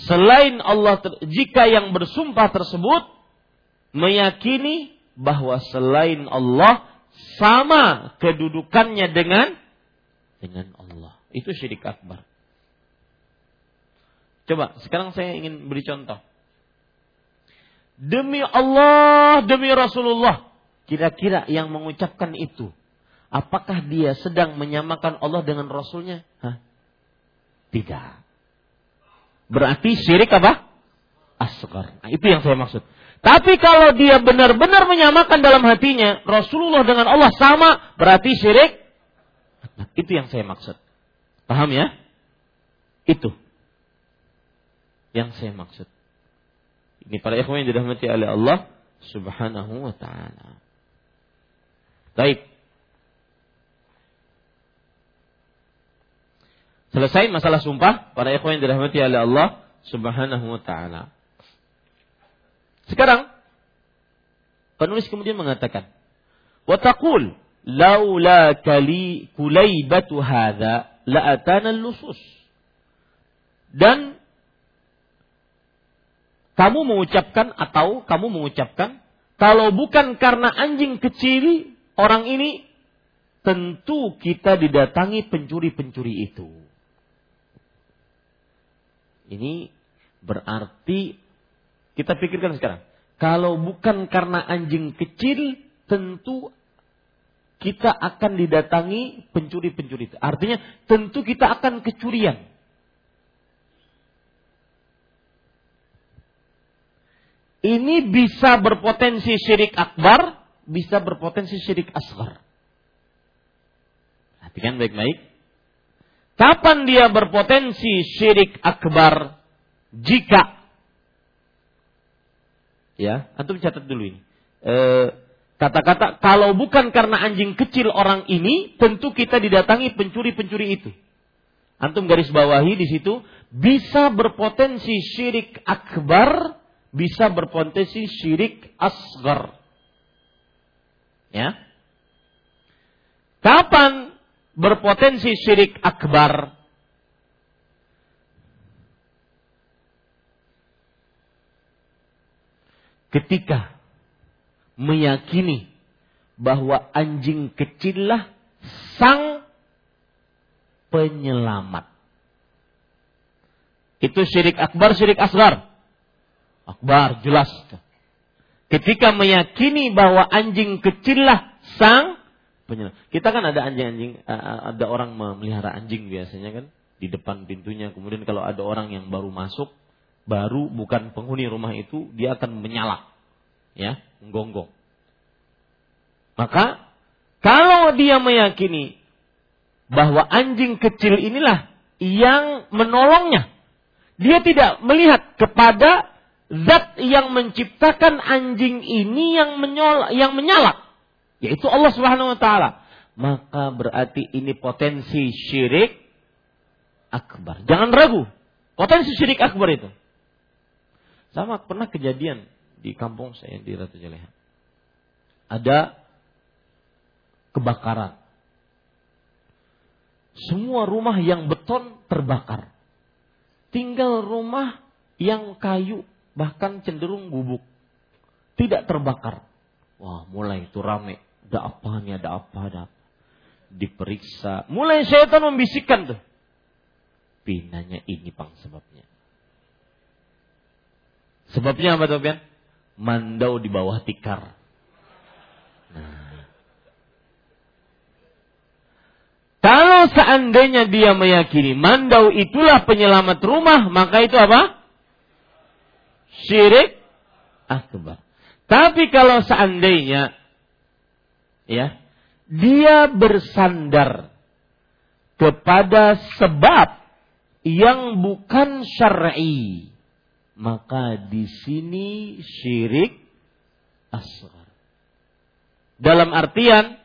A: selain Allah jika yang bersumpah tersebut meyakini bahwa selain Allah sama kedudukannya dengan dengan Allah. Itu syirik akbar. Coba, sekarang saya ingin beri contoh. Demi Allah, demi Rasulullah. Kira-kira yang mengucapkan itu. Apakah dia sedang menyamakan Allah dengan Rasulnya? Hah? Tidak. Berarti syirik apa? Asgar. Nah, itu yang saya maksud. Tapi kalau dia benar-benar menyamakan dalam hatinya Rasulullah dengan Allah sama, berarti syirik. Nah, itu yang saya maksud. Paham ya? Itu. Yang saya maksud. Ini para ikhwan yang dirahmati oleh Allah Subhanahu wa taala. Baik. Selesai masalah sumpah para ikhwan yang dirahmati oleh Allah Subhanahu wa taala. Sekarang penulis kemudian mengatakan, "Wa taqul laula kali kulaibatu hadza la atana lusus." Dan kamu mengucapkan atau kamu mengucapkan kalau bukan karena anjing kecil orang ini tentu kita didatangi pencuri-pencuri itu. Ini berarti kita pikirkan sekarang. Kalau bukan karena anjing kecil, tentu kita akan didatangi pencuri-pencuri. Artinya tentu kita akan kecurian. Ini bisa berpotensi syirik akbar, bisa berpotensi syirik asgar. Perhatikan baik-baik. Kapan dia berpotensi syirik akbar? Jika Ya, antum catat dulu ini. E, kata-kata kalau bukan karena anjing kecil orang ini, tentu kita didatangi pencuri-pencuri itu. Antum garis bawahi di situ bisa berpotensi syirik akbar, bisa berpotensi syirik asgar. Ya. Kapan berpotensi syirik akbar? Ketika meyakini bahwa anjing kecillah sang penyelamat. Itu syirik akbar, syirik asgar. Akbar, jelas. Ketika meyakini bahwa anjing kecillah sang penyelamat. Kita kan ada anjing-anjing, ada orang memelihara anjing biasanya kan di depan pintunya. Kemudian kalau ada orang yang baru masuk, baru bukan penghuni rumah itu dia akan menyala ya menggonggong maka kalau dia meyakini bahwa anjing kecil inilah yang menolongnya dia tidak melihat kepada zat yang menciptakan anjing ini yang menyala, yang menyala yaitu Allah Subhanahu wa taala maka berarti ini potensi syirik akbar. Jangan ragu. Potensi syirik akbar itu. Sama pernah kejadian di kampung saya di Ratu Jaleha. Ada kebakaran. Semua rumah yang beton terbakar. Tinggal rumah yang kayu bahkan cenderung gubuk. Tidak terbakar. Wah mulai itu rame. Ada apa nih, ada apa, ada apa. Diperiksa. Mulai syaitan membisikkan tuh. Pinanya ini pang sebabnya. Sebabnya apa Pian? Mandau di bawah tikar. Nah. Kalau seandainya dia meyakini mandau itulah penyelamat rumah, maka itu apa? Syirik akbar. Tapi kalau seandainya ya, dia bersandar kepada sebab yang bukan syar'i, maka di sini syirik asghar. Dalam artian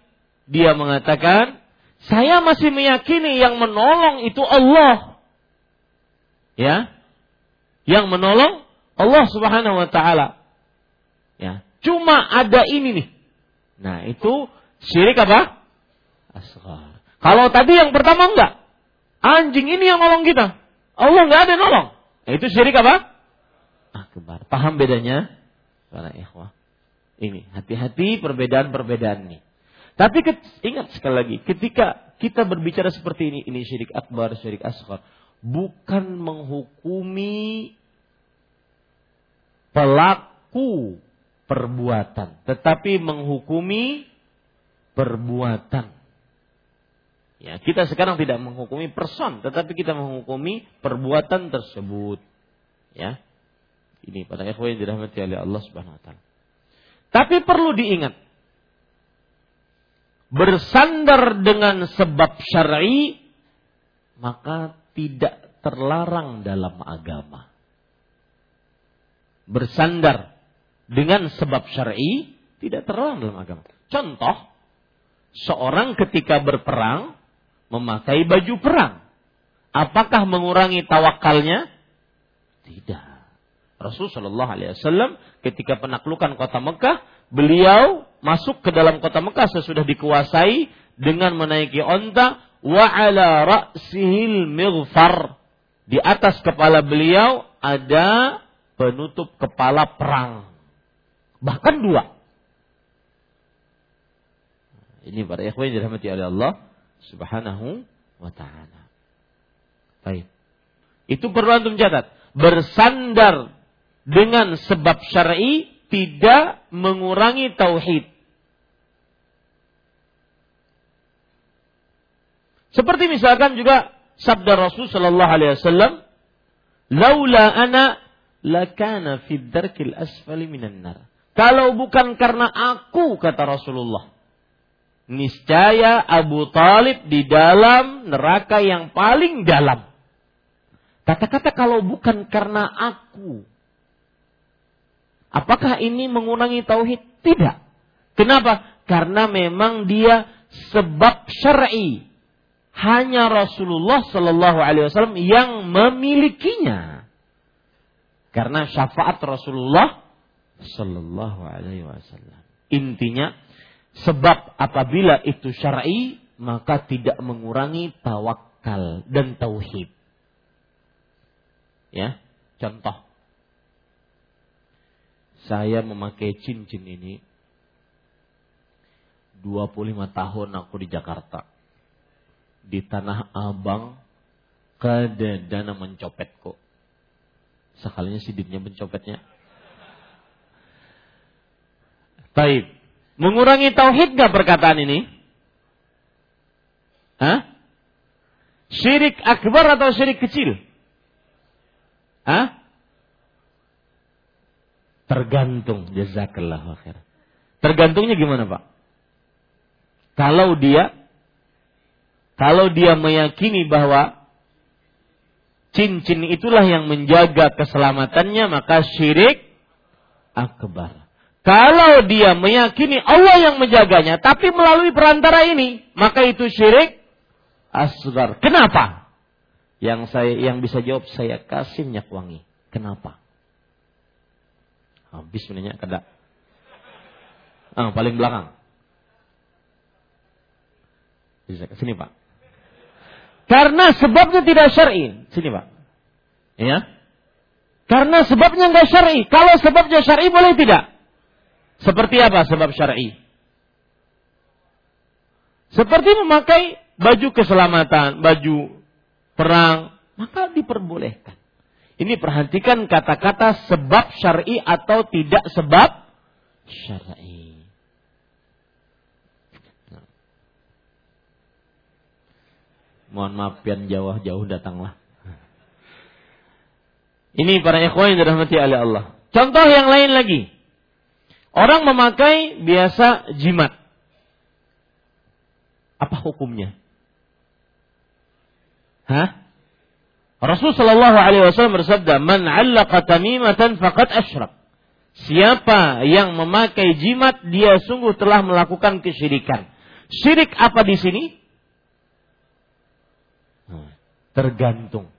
A: dia mengatakan saya masih meyakini yang menolong itu Allah. Ya. Yang menolong Allah Subhanahu wa taala. Ya. Cuma ada ini nih. Nah, itu syirik apa? Asghar. Kalau tadi yang pertama enggak. Anjing ini yang nolong kita. Allah enggak ada nolong. Nah, itu syirik apa? Akbar. Paham bedanya? Para ikhwah. Ini, hati-hati perbedaan-perbedaan ini. Tapi ingat sekali lagi, ketika kita berbicara seperti ini, ini syirik akbar, syirik asghar, bukan menghukumi pelaku perbuatan, tetapi menghukumi perbuatan. Ya, kita sekarang tidak menghukumi person, tetapi kita menghukumi perbuatan tersebut. Ya. Ini pada ikhwan yang dirahmati oleh Allah Subhanahu wa taala. Tapi perlu diingat, bersandar dengan sebab syar'i maka tidak terlarang dalam agama. Bersandar dengan sebab syar'i tidak terlarang dalam agama. Contoh, seorang ketika berperang memakai baju perang. Apakah mengurangi tawakalnya? Tidak. Rasulullah Shallallahu Alaihi Wasallam ketika penaklukan kota Mekah, beliau masuk ke dalam kota Mekah sesudah dikuasai dengan menaiki onta wa ala ra'sihil mighfar. Di atas kepala beliau ada penutup kepala perang. Bahkan dua. Ini para ikhwan yang dirahmati oleh Allah Subhanahu wa taala. Baik. Itu perlu antum catat. Bersandar dengan sebab syar'i tidak mengurangi tauhid. Seperti misalkan juga sabda Rasul sallallahu alaihi wasallam, "Laula ana lakana fid darkil asfali minan nar." Kalau bukan karena aku kata Rasulullah, niscaya Abu Talib di dalam neraka yang paling dalam. Kata-kata kalau bukan karena aku, Apakah ini mengurangi tauhid? Tidak. Kenapa? Karena memang dia sebab syar'i. Hanya Rasulullah Shallallahu Alaihi Wasallam yang memilikinya. Karena syafaat Rasulullah Shallallahu Alaihi Wasallam. Intinya, sebab apabila itu syar'i maka tidak mengurangi tawakal dan tauhid. Ya, contoh saya memakai cincin ini 25 tahun aku di Jakarta. Di Tanah Abang kada dana kok. Sekalinya sidiknya mencopetnya. Taib. Mengurangi tauhid gak perkataan ini? Hah? Syirik akbar atau syirik kecil? Hah? Tergantung jazakallah khair. Tergantungnya gimana, Pak? Kalau dia kalau dia meyakini bahwa cincin itulah yang menjaga keselamatannya, maka syirik akbar. Kalau dia meyakini Allah yang menjaganya, tapi melalui perantara ini, maka itu syirik asgar. Kenapa? Yang saya yang bisa jawab saya kasih minyak wangi. Kenapa? Habis menanya kada. Ah, paling belakang. Bisa sini, Pak. Karena sebabnya tidak syar'i. Sini, Pak. Ya. Karena sebabnya enggak syar'i. Kalau sebabnya syar'i boleh tidak? Seperti apa sebab syar'i? Seperti memakai baju keselamatan, baju perang, maka diperbolehkan. Ini perhatikan kata-kata sebab syar'i atau tidak sebab syar'i. Mohon maaf pian jauh-jauh datanglah. Ini para ikhwan yang dirahmati oleh Allah. Contoh yang lain lagi. Orang memakai biasa jimat. Apa hukumnya? Hah? Rasul Shallallahu Alaihi Wasallam bersabda, "Man 'allaqa tamimatan faqad asyrak." Siapa yang memakai jimat, dia sungguh telah melakukan kesyirikan. Syirik apa di sini? Tergantung.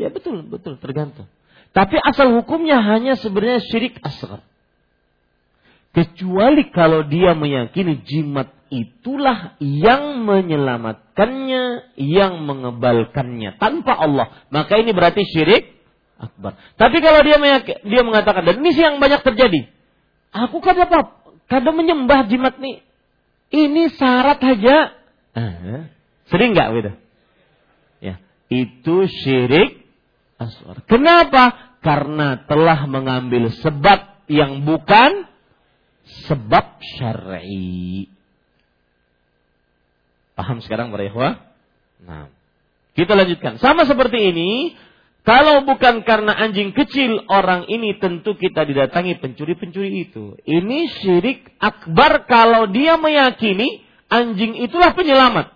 A: Ya betul, betul, tergantung. Tapi asal hukumnya hanya sebenarnya syirik asgar. Kecuali kalau dia meyakini jimat itulah yang menyelamatkannya, yang mengebalkannya tanpa Allah. Maka ini berarti syirik akbar. Tapi kalau dia dia mengatakan dan ini sih yang banyak terjadi. Aku kada apa? Kadang menyembah jimat nih. Ini syarat aja. Sering nggak gitu? Ya, itu syirik aswar. Kenapa? Karena telah mengambil sebab yang bukan sebab syar'i. Paham sekarang para ikhwah? Nah, kita lanjutkan. Sama seperti ini, kalau bukan karena anjing kecil, orang ini tentu kita didatangi pencuri-pencuri itu. Ini syirik akbar kalau dia meyakini anjing itulah penyelamat.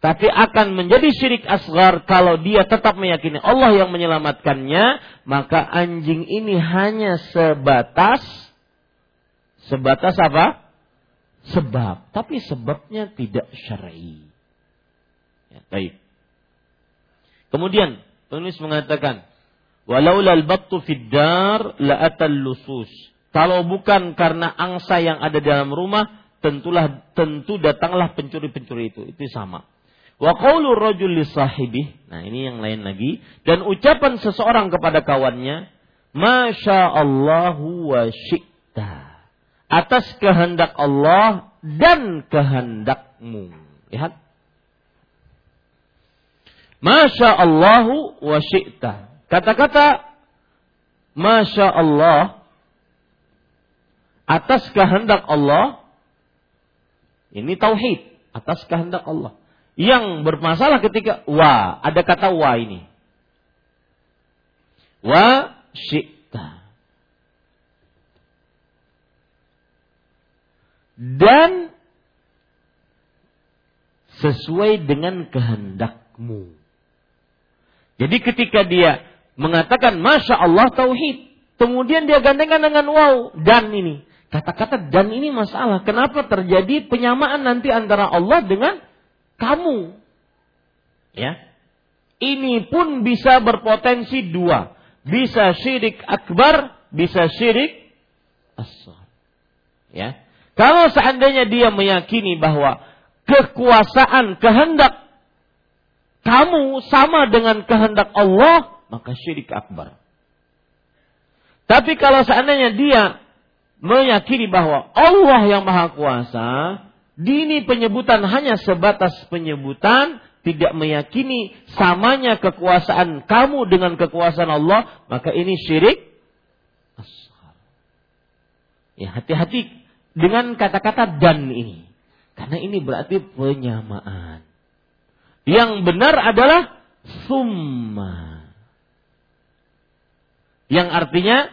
A: Tapi akan menjadi syirik asgar kalau dia tetap meyakini Allah yang menyelamatkannya, maka anjing ini hanya sebatas sebatas apa? Sebab, tapi sebabnya tidak syar'i. Ya, baik. Kemudian penulis mengatakan, walau lal battu fid dar la atal lusus. Kalau bukan karena angsa yang ada dalam rumah, tentulah tentu datanglah pencuri-pencuri itu. Itu sama. Wa qaulu rajul. Nah, ini yang lain lagi dan ucapan seseorang kepada kawannya, "Masya Allahu wa syi'ta." Atas kehendak Allah dan kehendakmu. Lihat. Masya Allahu wa syi'ta. Kata-kata Masya Allah atas kehendak Allah ini tauhid atas kehendak Allah. Yang bermasalah ketika wa, ada kata wa ini. Wa syi'ta. Dan sesuai dengan kehendakmu. Jadi ketika dia mengatakan Masya Allah Tauhid. Kemudian dia gandengkan dengan wow. Dan ini. Kata-kata dan ini masalah. Kenapa terjadi penyamaan nanti antara Allah dengan kamu. Ya. Ini pun bisa berpotensi dua. Bisa syirik akbar, bisa syirik asal. Ya. Kalau seandainya dia meyakini bahwa kekuasaan kehendak kamu sama dengan kehendak Allah, maka syirik akbar. Tapi kalau seandainya dia meyakini bahwa Allah yang maha kuasa, dini penyebutan hanya sebatas penyebutan, tidak meyakini samanya kekuasaan kamu dengan kekuasaan Allah, maka ini syirik. Ya hati-hati dengan kata-kata dan ini. Karena ini berarti penyamaan. Yang benar adalah summa. Yang artinya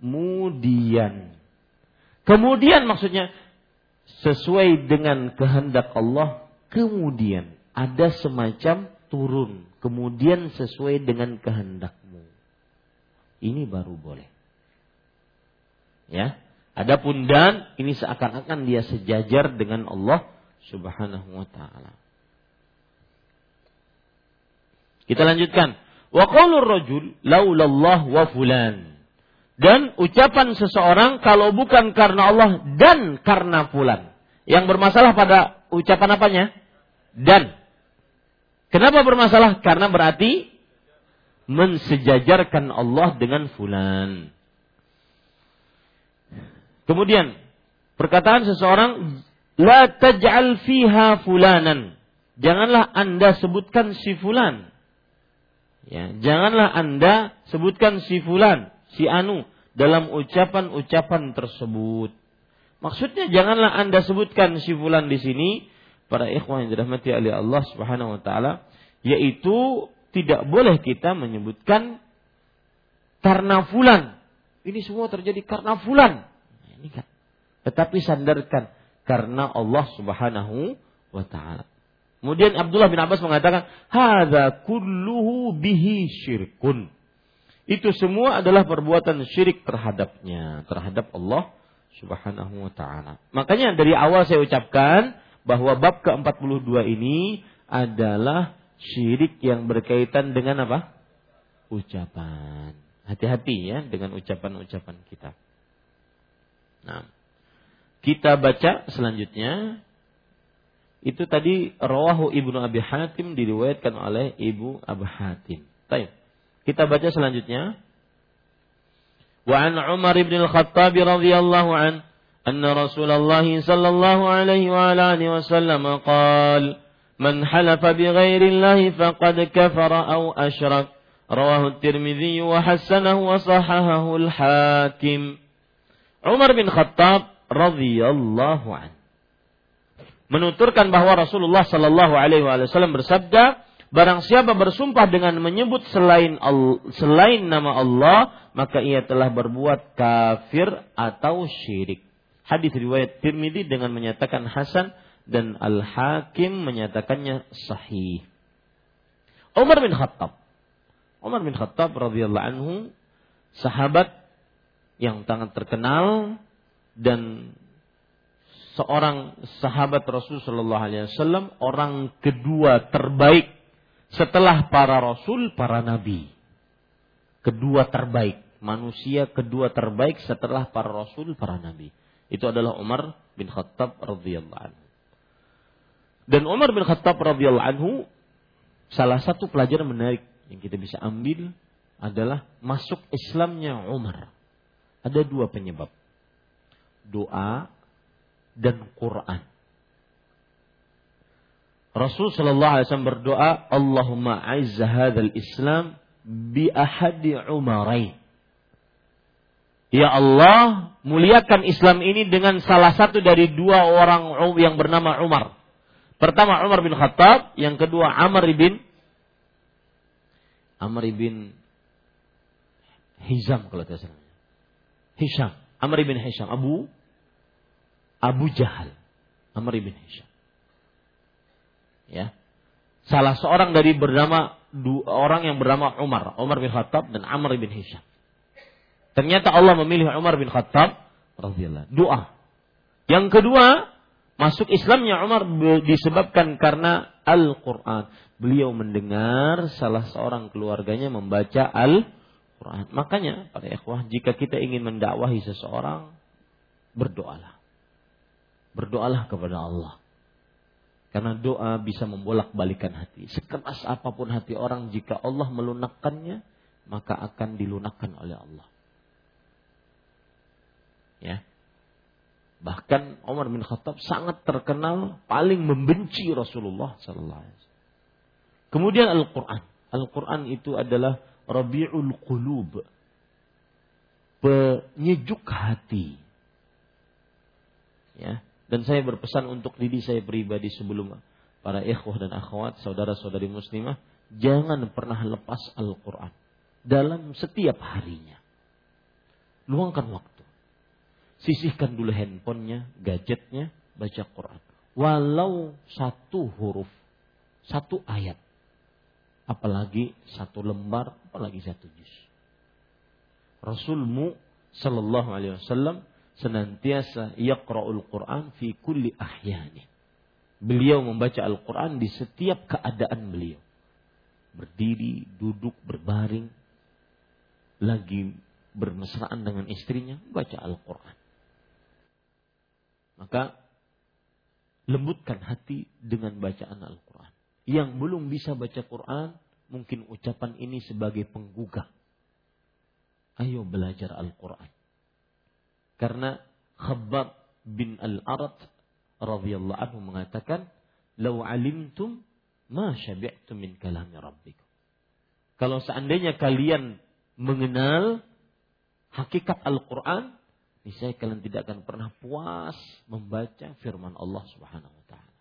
A: kemudian. Kemudian maksudnya sesuai dengan kehendak Allah, kemudian ada semacam turun, kemudian sesuai dengan kehendakmu. Ini baru boleh. Ya, Adapun dan ini seakan-akan dia sejajar dengan Allah Subhanahu wa taala. Kita lanjutkan. Wa qaulur rajul laulallah wa fulan. Dan ucapan seseorang kalau bukan karena Allah dan karena fulan. Yang bermasalah pada ucapan apanya? Dan. Kenapa bermasalah? Karena berarti mensejajarkan Allah dengan fulan. Kemudian perkataan seseorang la taj'al fiha fulanan. Janganlah Anda sebutkan si fulan. Ya, janganlah Anda sebutkan si fulan, si anu dalam ucapan-ucapan tersebut. Maksudnya janganlah Anda sebutkan si fulan di sini para ikhwan yang dirahmati oleh Allah Subhanahu wa taala yaitu tidak boleh kita menyebutkan karena fulan. Ini semua terjadi karena fulan. Kan. Tetapi sandarkan karena Allah Subhanahu wa taala. Kemudian Abdullah bin Abbas mengatakan, "Hadza kulluhu bihi syirkun." Itu semua adalah perbuatan syirik terhadapnya, terhadap Allah Subhanahu wa taala. Makanya dari awal saya ucapkan bahwa bab ke-42 ini adalah syirik yang berkaitan dengan apa? Ucapan. Hati-hati ya dengan ucapan-ucapan kita. Nah, kita baca selanjutnya itu tadi rawahu Ibnu Abi Hatim diriwayatkan oleh Ibu Abu Hatim. Baik. Kita baca selanjutnya. Wa an Umar bin Al-Khattab radhiyallahu an anna Rasulullah sallallahu alaihi wa alihi wasallam qala man halafa bighairi Allah faqad kafara aw asyrak rawahu at-Tirmidzi wa hasanahu wa sahahahu al-Hakim Umar bin Khattab radhiyallahu anhu menuturkan bahwa Rasulullah Shallallahu Alaihi Wasallam bersabda, barang siapa bersumpah dengan menyebut selain selain nama Allah, maka ia telah berbuat kafir atau syirik. Hadis riwayat Tirmidzi dengan menyatakan hasan dan Al Hakim menyatakannya sahih. Umar bin Khattab, Umar bin Khattab radhiyallahu anhu, sahabat yang sangat terkenal dan seorang sahabat Rasul Shallallahu Alaihi Wasallam orang kedua terbaik setelah para Rasul para Nabi. Kedua terbaik manusia kedua terbaik setelah para Rasul para Nabi. Itu adalah Umar bin Khattab radhiyallahu anhu. Dan Umar bin Khattab radhiyallahu anhu salah satu pelajaran menarik yang kita bisa ambil adalah masuk Islamnya Umar ada dua penyebab doa dan Quran. Rasul Shallallahu Alaihi Wasallam berdoa, Allahumma aiz hadzal Islam bi ahadi umarain. Ya Allah, muliakan Islam ini dengan salah satu dari dua orang yang bernama Umar. Pertama Umar bin Khattab, yang kedua Amr bin Amr bin Hizam kalau tidak salah. Hisham, Amr bin Hisham, Abu Abu Jahal, Amr bin Hisham. Ya. Salah seorang dari bernama dua orang yang bernama Umar, Umar bin Khattab dan Amr bin Hisham. Ternyata Allah memilih Umar bin Khattab radhiyallahu doa. Yang kedua, masuk Islamnya Umar disebabkan karena Al-Qur'an. Beliau mendengar salah seorang keluarganya membaca Al-Qur'an. Makanya para ikhwah, jika kita ingin mendakwahi seseorang, berdoalah berdoalah kepada Allah. Karena doa bisa membolak-balikan hati. Sekeras apa pun hati orang, jika Allah melunakkannya, maka akan dilunakkan oleh Allah. Ya. Bahkan Umar bin Khattab sangat terkenal paling membenci Rasulullah sallallahu alaihi wasallam. Kemudian Al-Qur'an. Al-Qur'an itu adalah Rabiul Qulub. Penyejuk hati. Ya, dan saya berpesan untuk diri saya pribadi sebelum para ikhwah dan akhwat, saudara-saudari muslimah, jangan pernah lepas Al-Quran dalam setiap harinya. Luangkan waktu. Sisihkan dulu handphonenya, gadgetnya, baca Quran. Walau satu huruf, satu ayat. Apalagi satu lembar, apalagi satu juz. Rasulmu Sallallahu Alaihi Wasallam senantiasa yaqra'ul Quran fi kulli ahyani. Beliau membaca Al-Quran di setiap keadaan beliau. Berdiri, duduk, berbaring, lagi bermesraan dengan istrinya, baca Al-Quran. Maka lembutkan hati dengan bacaan Al-Quran. Yang belum bisa baca Quran, mungkin ucapan ini sebagai penggugah. Ayo belajar Al-Quran. Karena Khabbab bin Al-Arat radhiyallahu anhu mengatakan, "Lau alimtum ma syabi'tum min kalami rabbikum." Kalau seandainya kalian mengenal hakikat Al-Qur'an, niscaya kalian tidak akan pernah puas membaca firman Allah Subhanahu wa taala.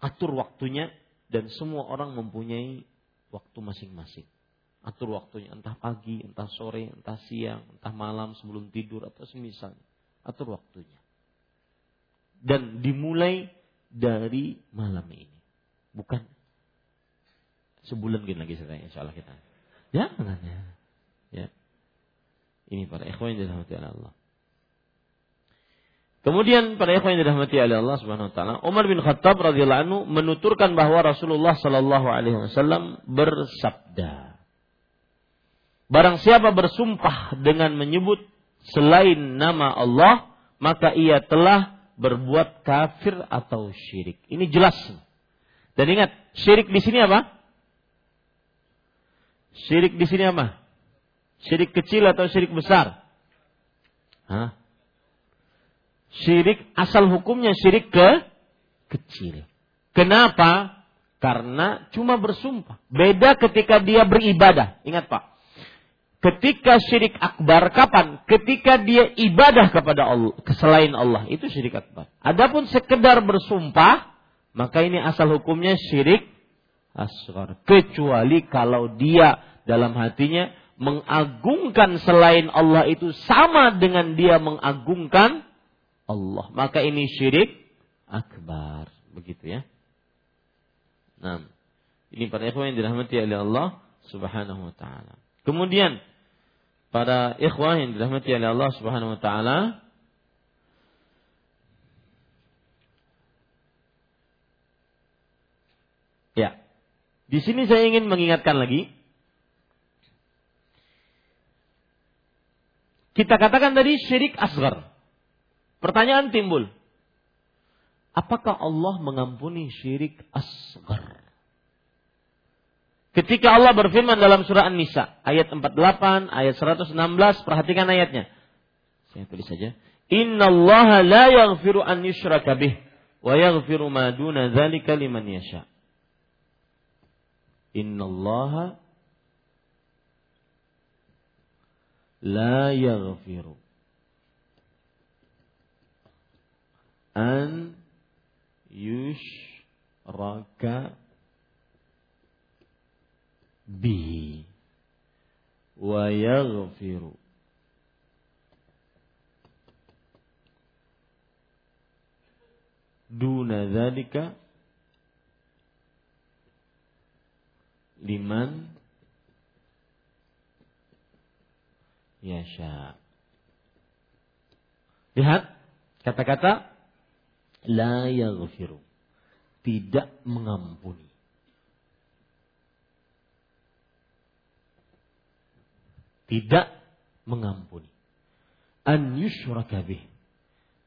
A: Atur waktunya dan semua orang mempunyai waktu masing-masing. Atur waktunya entah pagi, entah sore, entah siang, entah malam sebelum tidur atau semisal. Atur waktunya. Dan dimulai dari malam ini. Bukan sebulan gini lagi saya insya Allah kita. Jangan ya. ya. Ini para ikhwan yang dirahmati Allah. Kemudian para ikhwan yang dirahmati oleh Allah Subhanahu wa taala, Umar bin Khattab radhiyallahu anhu menuturkan bahwa Rasulullah sallallahu alaihi wasallam bersabda, Barang siapa bersumpah dengan menyebut selain nama Allah, maka ia telah berbuat kafir atau syirik. Ini jelas. Dan ingat, syirik di sini apa? Syirik di sini apa? Syirik kecil atau syirik besar? Hah? Syirik asal hukumnya syirik ke kecil. Kenapa? Karena cuma bersumpah. Beda ketika dia beribadah. Ingat Pak. Ketika syirik akbar kapan? Ketika dia ibadah kepada Allah, selain Allah, itu syirik akbar. Adapun sekedar bersumpah, maka ini asal hukumnya syirik asgar. Kecuali kalau dia dalam hatinya mengagungkan selain Allah itu sama dengan dia mengagungkan Allah. Maka ini syirik akbar. Begitu ya. Nah, ini para ikhwan yang dirahmati oleh Allah Subhanahu wa taala. Kemudian para ikhwan yang dirahmati oleh Allah Subhanahu wa taala Ya. Di sini saya ingin mengingatkan lagi Kita katakan tadi syirik asgar. Pertanyaan timbul. Apakah Allah mengampuni syirik asgar? Ketika Allah berfirman dalam surah An-Nisa ayat 48, ayat 116, perhatikan ayatnya. Saya tulis saja. Inna Allah la yaghfiru an yushraka bih wa yaghfiru ma duna dzalika liman yasha. Inna Allah la yaghfiru an yushraka bihi wa yaghfiru duna dzalika liman yasha. Lihat kata-kata la yaghfiru. Tidak mengampuni. Tidak mengampuni. An yushraka bih.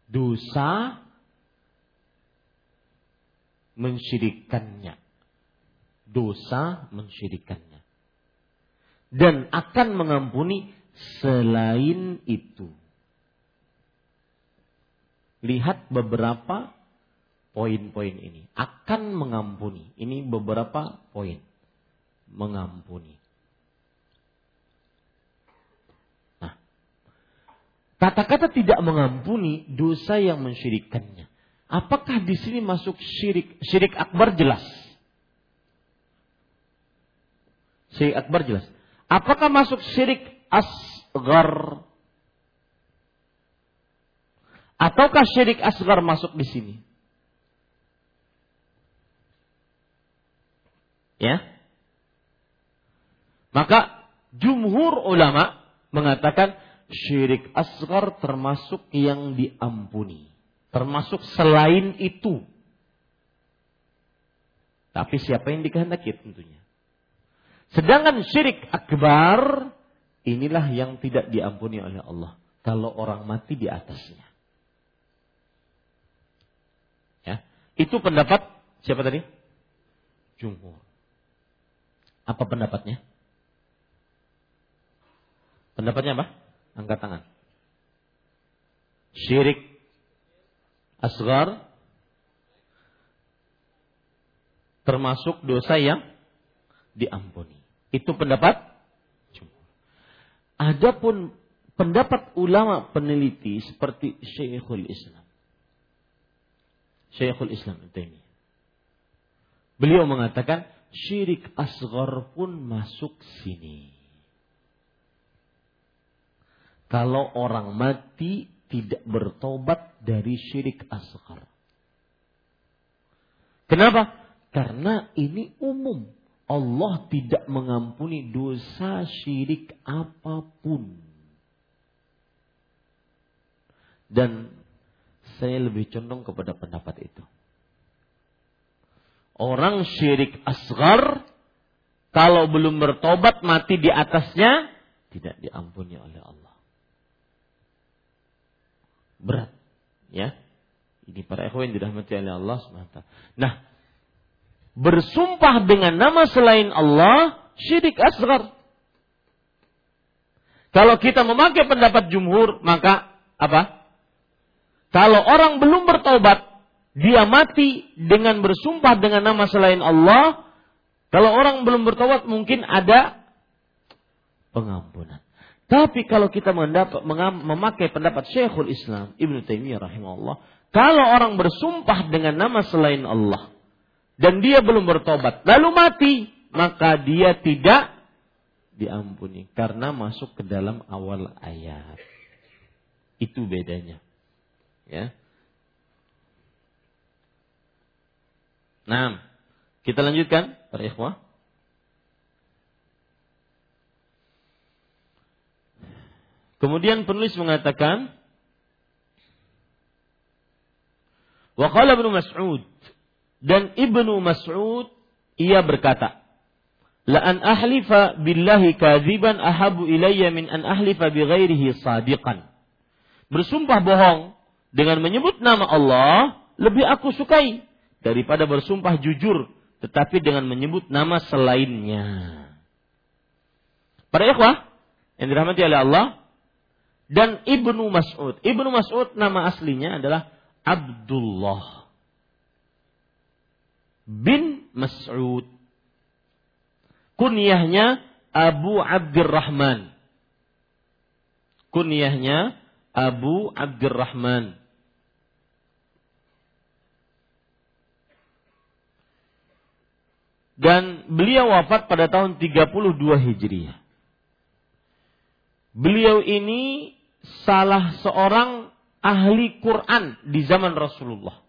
A: Dosa mensyirikannya. Dosa mensyirikannya. Dan akan mengampuni selain itu. Lihat beberapa poin-poin ini. Akan mengampuni. Ini beberapa poin. Mengampuni. Nah, kata-kata tidak mengampuni dosa yang mensyirikannya. Apakah di sini masuk syirik? Syirik akbar jelas. Syirik akbar jelas. Apakah masuk syirik asgar Ataukah syirik asgar masuk di sini? Ya. Maka jumhur ulama mengatakan syirik asgar termasuk yang diampuni. Termasuk selain itu. Tapi siapa yang dikehendaki tentunya. Sedangkan syirik akbar inilah yang tidak diampuni oleh Allah. Kalau orang mati di atasnya. Itu pendapat siapa tadi? Jumhur. Apa pendapatnya? Pendapatnya apa? Angkat tangan. Syirik asgar termasuk dosa yang diampuni. Itu pendapat jumhur. Adapun pendapat ulama peneliti seperti Syekhul Islam Syekhul Islam Taimiyah. Beliau mengatakan syirik asgar pun masuk sini. Kalau orang mati tidak bertobat dari syirik asgar. Kenapa? Karena ini umum. Allah tidak mengampuni dosa syirik apa pun. Dan saya lebih condong kepada pendapat itu. Orang syirik asgar, kalau belum bertobat mati di atasnya, tidak diampuni oleh Allah. Berat. Ya. Ini para ikhwan dirahmati oleh Allah SWT. Nah, bersumpah dengan nama selain Allah syirik asgar. Kalau kita memakai pendapat jumhur, maka apa? Kalau orang belum bertobat, dia mati dengan bersumpah dengan nama selain Allah, kalau orang belum bertobat mungkin ada pengampunan. Tapi kalau kita mendapat, memakai pendapat Syekhul Islam Ibnu Taimiyah rahimahullah, kalau orang bersumpah dengan nama selain Allah, dan dia belum bertobat lalu mati maka dia tidak diampuni karena masuk ke dalam awal ayat. Itu bedanya ya Nah, kita lanjutkan para ikhwah. Kemudian penulis mengatakan Wa qala Ibnu Mas'ud dan Ibnu Mas'ud ia berkata, La an ahlifa billahi kadziban ahabu ilayya min an ahlifa bi ghairihi sadiqan. Bersumpah bohong dengan menyebut nama Allah lebih aku sukai daripada bersumpah jujur tetapi dengan menyebut nama selainnya. Para ikhwah yang dirahmati oleh Allah dan Ibnu Mas'ud. Ibnu Mas'ud nama aslinya adalah Abdullah bin Mas'ud. Kunyahnya Abu Abdurrahman. Kunyahnya Abu Abdurrahman. Dan beliau wafat pada tahun 32 Hijriah. Beliau ini salah seorang ahli Quran di zaman Rasulullah.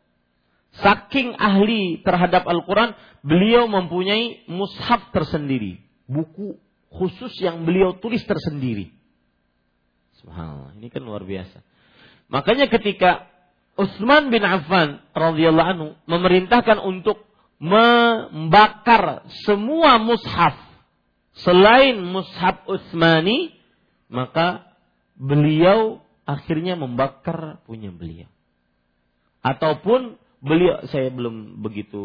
A: Saking ahli terhadap Al-Quran, beliau mempunyai mushaf tersendiri. Buku khusus yang beliau tulis tersendiri. Subhanallah, ini kan luar biasa. Makanya ketika Utsman bin Affan radhiyallahu anhu memerintahkan untuk membakar semua mushaf selain mushaf Utsmani, maka beliau akhirnya membakar punya beliau. Ataupun beliau saya belum begitu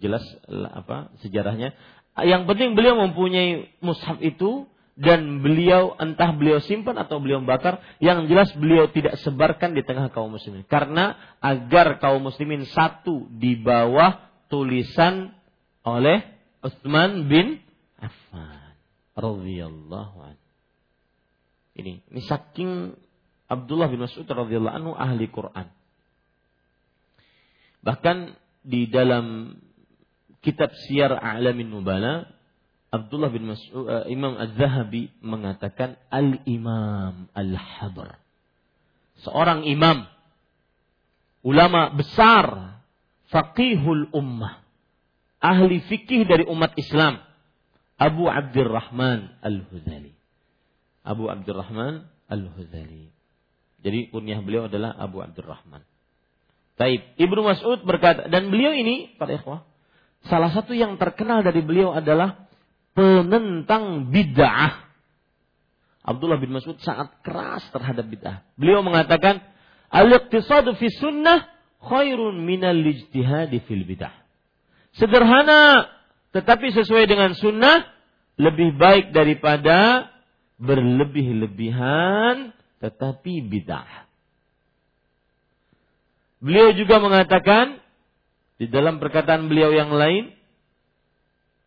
A: jelas apa sejarahnya. Yang penting beliau mempunyai mushaf itu dan beliau entah beliau simpan atau beliau bakar, yang jelas beliau tidak sebarkan di tengah kaum muslimin karena agar kaum muslimin satu di bawah tulisan oleh Utsman bin Affan radhiyallahu anhu. Ini, ini saking Abdullah bin Mas'ud radhiyallahu anhu ahli Quran. Bahkan di dalam kitab Syiar A'lamin Nubala Abdullah bin Mas'ud uh, Imam Az-Zahabi mengatakan al-imam al-habr. Seorang imam ulama besar faqihul ummah ahli fikih dari umat Islam Abu Abdurrahman Al-Huzali. Abu Abdurrahman Al-Huzali. Jadi kunyah beliau adalah Abu Abdurrahman. Taib. Ibnu Mas'ud berkata dan beliau ini para ikhwah salah satu yang terkenal dari beliau adalah penentang bid'ah. Abdullah bin Mas'ud sangat keras terhadap bid'ah. Beliau mengatakan al-iqtisadu fi sunnah khairun minal ijtihadi fil bid'ah. Sederhana tetapi sesuai dengan sunnah lebih baik daripada berlebih-lebihan tetapi bid'ah. Beliau juga mengatakan di dalam perkataan beliau yang lain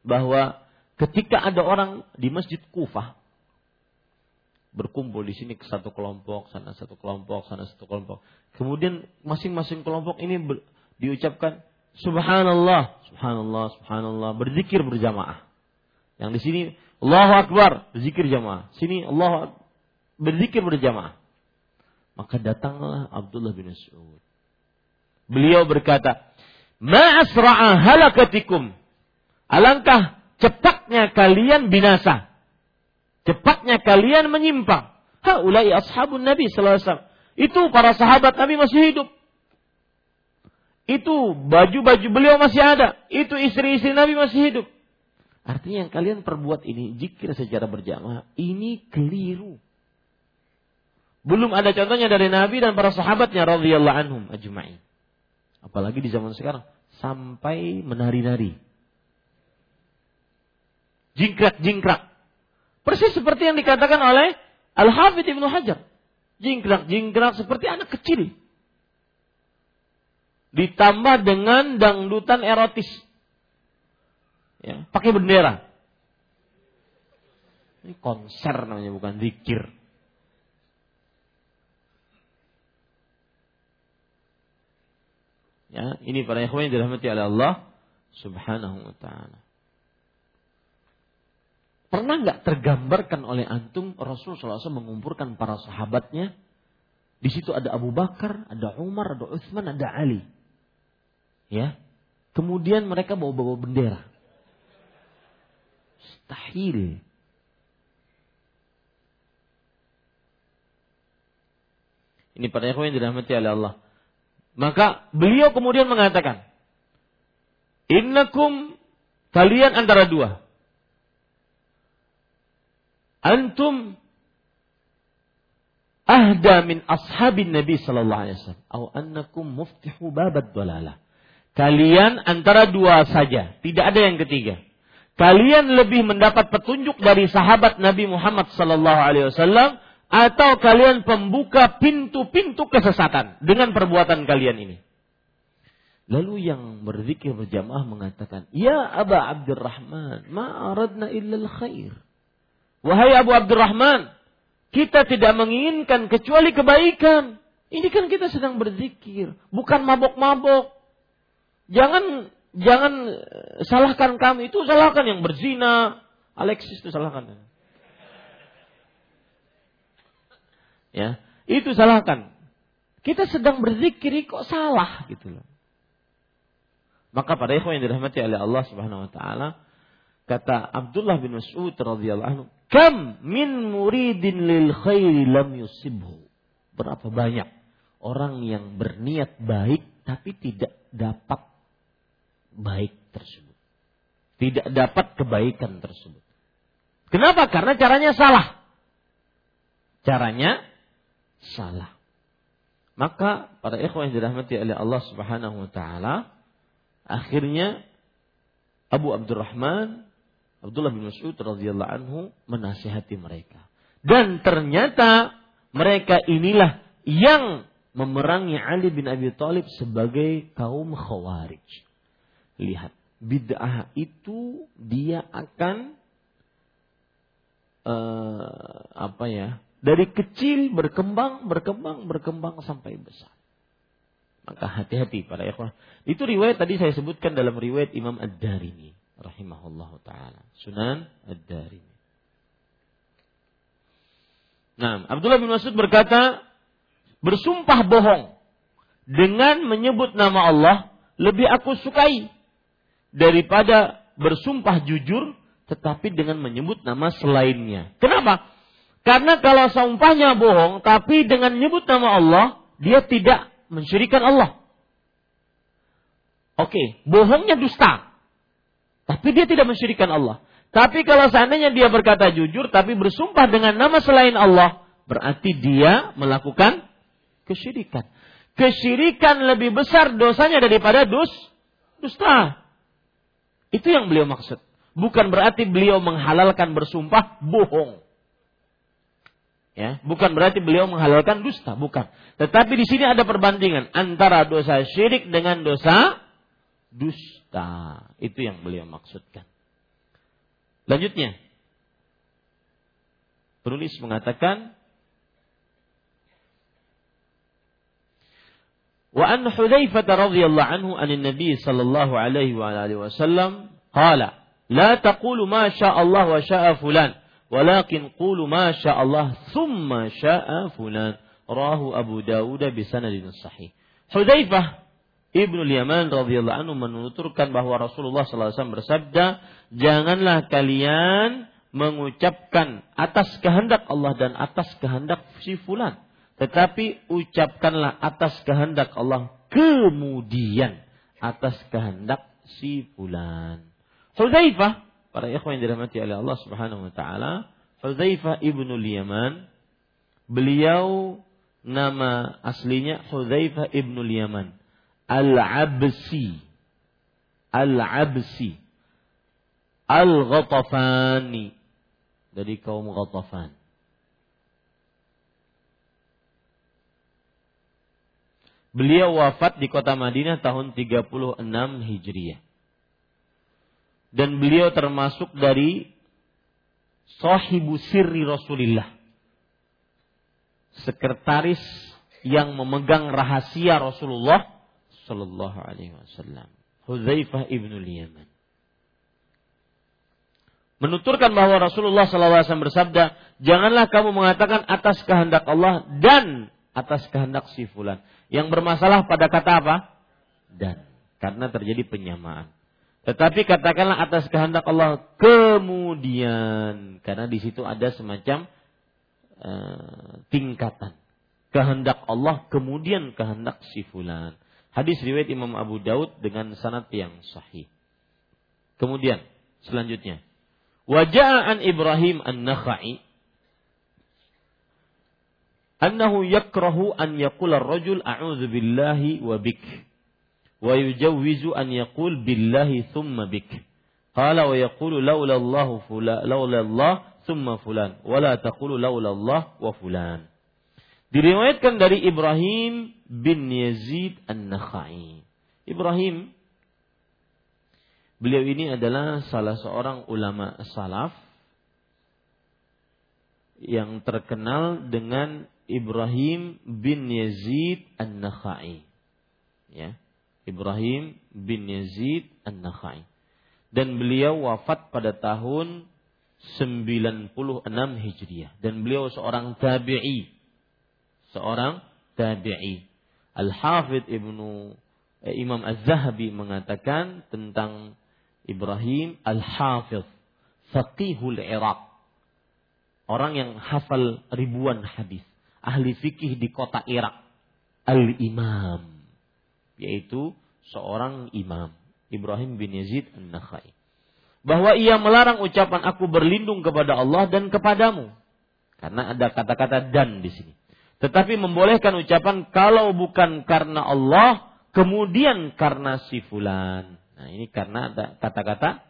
A: bahwa ketika ada orang di Masjid Kufah berkumpul di sini ke satu kelompok, sana satu kelompok, sana satu kelompok. Kemudian masing-masing kelompok ini diucapkan subhanallah, subhanallah, subhanallah, berzikir berjamaah. Yang di sini Allahu Akbar, berzikir jamaah. Sini Allah berzikir berjamaah. Maka datanglah Abdullah bin Mas'ud. Beliau berkata, "Ma asra'a halakatikum." Alangkah cepatnya kalian binasa. Cepatnya kalian menyimpang. Haulai ashabun Nabi sallallahu alaihi wasallam. Itu para sahabat Nabi masih hidup. Itu baju-baju beliau masih ada. Itu istri-istri Nabi masih hidup. Artinya yang kalian perbuat ini jikir secara berjamaah ini keliru. Belum ada contohnya dari Nabi dan para sahabatnya radhiyallahu anhum ajma'in. Apalagi di zaman sekarang sampai menari-nari. Jingkrak-jingkrak. Persis seperti yang dikatakan oleh Al-Hafidh Ibnu Hajar. Jingkrak-jingkrak seperti anak kecil. Ditambah dengan dangdutan erotis. Ya, pakai bendera. Ini konser namanya bukan zikir. Ya, ini para ikhwan yang dirahmati oleh Allah Subhanahu wa taala. Pernah nggak tergambarkan oleh antum Rasul SAW mengumpulkan para sahabatnya? Di situ ada Abu Bakar, ada Umar, ada Utsman, ada Ali. Ya. Kemudian mereka bawa-bawa bendera. Mustahil. Ini para ikhwan yang dirahmati oleh Allah. Maka beliau kemudian mengatakan, Innakum kalian antara dua. Antum ahda min ashabin Nabi sallallahu alaihi wasallam atau annakum muftihu babad dalalah. Kalian antara dua saja, tidak ada yang ketiga. Kalian lebih mendapat petunjuk dari sahabat Nabi Muhammad sallallahu alaihi wasallam atau kalian pembuka pintu-pintu kesesatan dengan perbuatan kalian ini. Lalu yang berzikir berjamaah mengatakan, Ya Aba Abdurrahman, ma'aradna illal khair. Wahai Abu Abdurrahman, kita tidak menginginkan kecuali kebaikan. Ini kan kita sedang berzikir, bukan mabok-mabok. Jangan jangan salahkan kami, itu salahkan yang berzina. Alexis itu salahkan. Ya, itu salahkan. Kita sedang berzikir kok salah gitu loh. Maka pada ikhwan yang dirahmati oleh Allah Subhanahu wa taala, kata Abdullah bin Mas'ud radhiyallahu anhu, "Kam min muridin lil khairi lam yusibhu." Berapa banyak orang yang berniat baik tapi tidak dapat baik tersebut. Tidak dapat kebaikan tersebut. Kenapa? Karena caranya salah. Caranya salah. Maka para ikhwan yang dirahmati oleh Allah Subhanahu wa taala akhirnya Abu Abdurrahman Abdullah bin Mas'ud radhiyallahu anhu menasihati mereka. Dan ternyata mereka inilah yang memerangi Ali bin Abi Thalib sebagai kaum Khawarij. Lihat, bid'ah itu dia akan uh, apa ya? Dari kecil berkembang, berkembang, berkembang sampai besar. Maka hati-hati para ikhwan. Itu riwayat tadi saya sebutkan dalam riwayat Imam Ad-Darimi rahimahullah taala. Sunan Ad-Darimi. Nah, Abdullah bin Mas'ud berkata, bersumpah bohong dengan menyebut nama Allah lebih aku sukai daripada bersumpah jujur tetapi dengan menyebut nama selainnya. Kenapa? Karena kalau sumpahnya bohong, tapi dengan nyebut nama Allah, dia tidak mensyirikan Allah. Oke, bohongnya dusta. Tapi dia tidak mensyirikan Allah. Tapi kalau seandainya dia berkata jujur, tapi bersumpah dengan nama selain Allah, berarti dia melakukan kesyirikan. Kesyirikan lebih besar dosanya daripada dus, dusta. Itu yang beliau maksud. Bukan berarti beliau menghalalkan bersumpah bohong. Ya, bukan berarti beliau menghalalkan dusta, bukan. Tetapi di sini ada perbandingan antara dosa syirik dengan dosa dusta. Itu yang beliau maksudkan. Lanjutnya, penulis mengatakan Wa an Hudzaifah radhiyallahu anhu an Nabi sallallahu alaihi wa alihi wasallam qala la taqulu ma syaa Allah wa syaa fulan walakin qulu ma syaa Allah thumma syaa fulan rahu Abu Dawud bi sanadin sahih Hudzaifah Ibnu Yaman radhiyallahu anhu menuturkan bahwa Rasulullah SAW bersabda, "Janganlah kalian mengucapkan atas kehendak Allah dan atas kehendak si fulan, tetapi ucapkanlah atas kehendak Allah kemudian atas kehendak si fulan." Hudzaifah, para ikhwan yang dirahmati oleh Allah Subhanahu wa taala, Hudzaifah Ibnu Yaman, beliau nama aslinya Hudzaifah Ibnu Yaman Al-Absi. Al-Absi. Al-Ghatafani. Dari kaum Ghatafan. Beliau wafat di kota Madinah tahun 36 Hijriah. Dan beliau termasuk dari sahibu sirri Rasulullah. Sekretaris yang memegang rahasia Rasulullah Sallallahu Alaihi Wasallam. Hudzaifah ibnu Yaman. Menuturkan bahwa Rasulullah SAW bersabda, janganlah kamu mengatakan atas kehendak Allah dan atas kehendak si fulan. Yang bermasalah pada kata apa? Dan. Karena terjadi penyamaan. Tetapi katakanlah atas kehendak Allah kemudian. Karena di situ ada semacam uh, tingkatan. Kehendak Allah kemudian kehendak si fulan. Hadis riwayat Imam Abu Daud dengan sanad yang sahih. Kemudian selanjutnya, waja'an Ibrahim an-Nakhai annahu yakrahu an yaqula ar-rajul a'udzu billahi wa bik wa yujawwizu an yaqul billahi thumma bik. Qala wa yaqulu laula Allah fulan laula Allah thumma fulan wa la taqulu laula Allah wa fulan. Diriwayatkan dari Ibrahim bin Yazid An-Nakhai. Ibrahim beliau ini adalah salah seorang ulama salaf yang terkenal dengan Ibrahim bin Yazid An-Nakhai. Ya. Ibrahim bin Yazid An-Nakhai. Dan beliau wafat pada tahun 96 Hijriah dan beliau seorang tabi'i seorang tabi'i. Al-Hafidh Ibnu eh, Imam Az-Zahabi mengatakan tentang Ibrahim Al-Hafidh faqihul Iraq. Orang yang hafal ribuan hadis, ahli fikih di kota Irak. Al-Imam yaitu seorang imam Ibrahim bin Yazid An-Nakhai. Bahwa ia melarang ucapan aku berlindung kepada Allah dan kepadamu. Karena ada kata-kata dan di sini. Tetapi membolehkan ucapan kalau bukan karena Allah, kemudian karena si fulan. Nah, ini karena ada kata-kata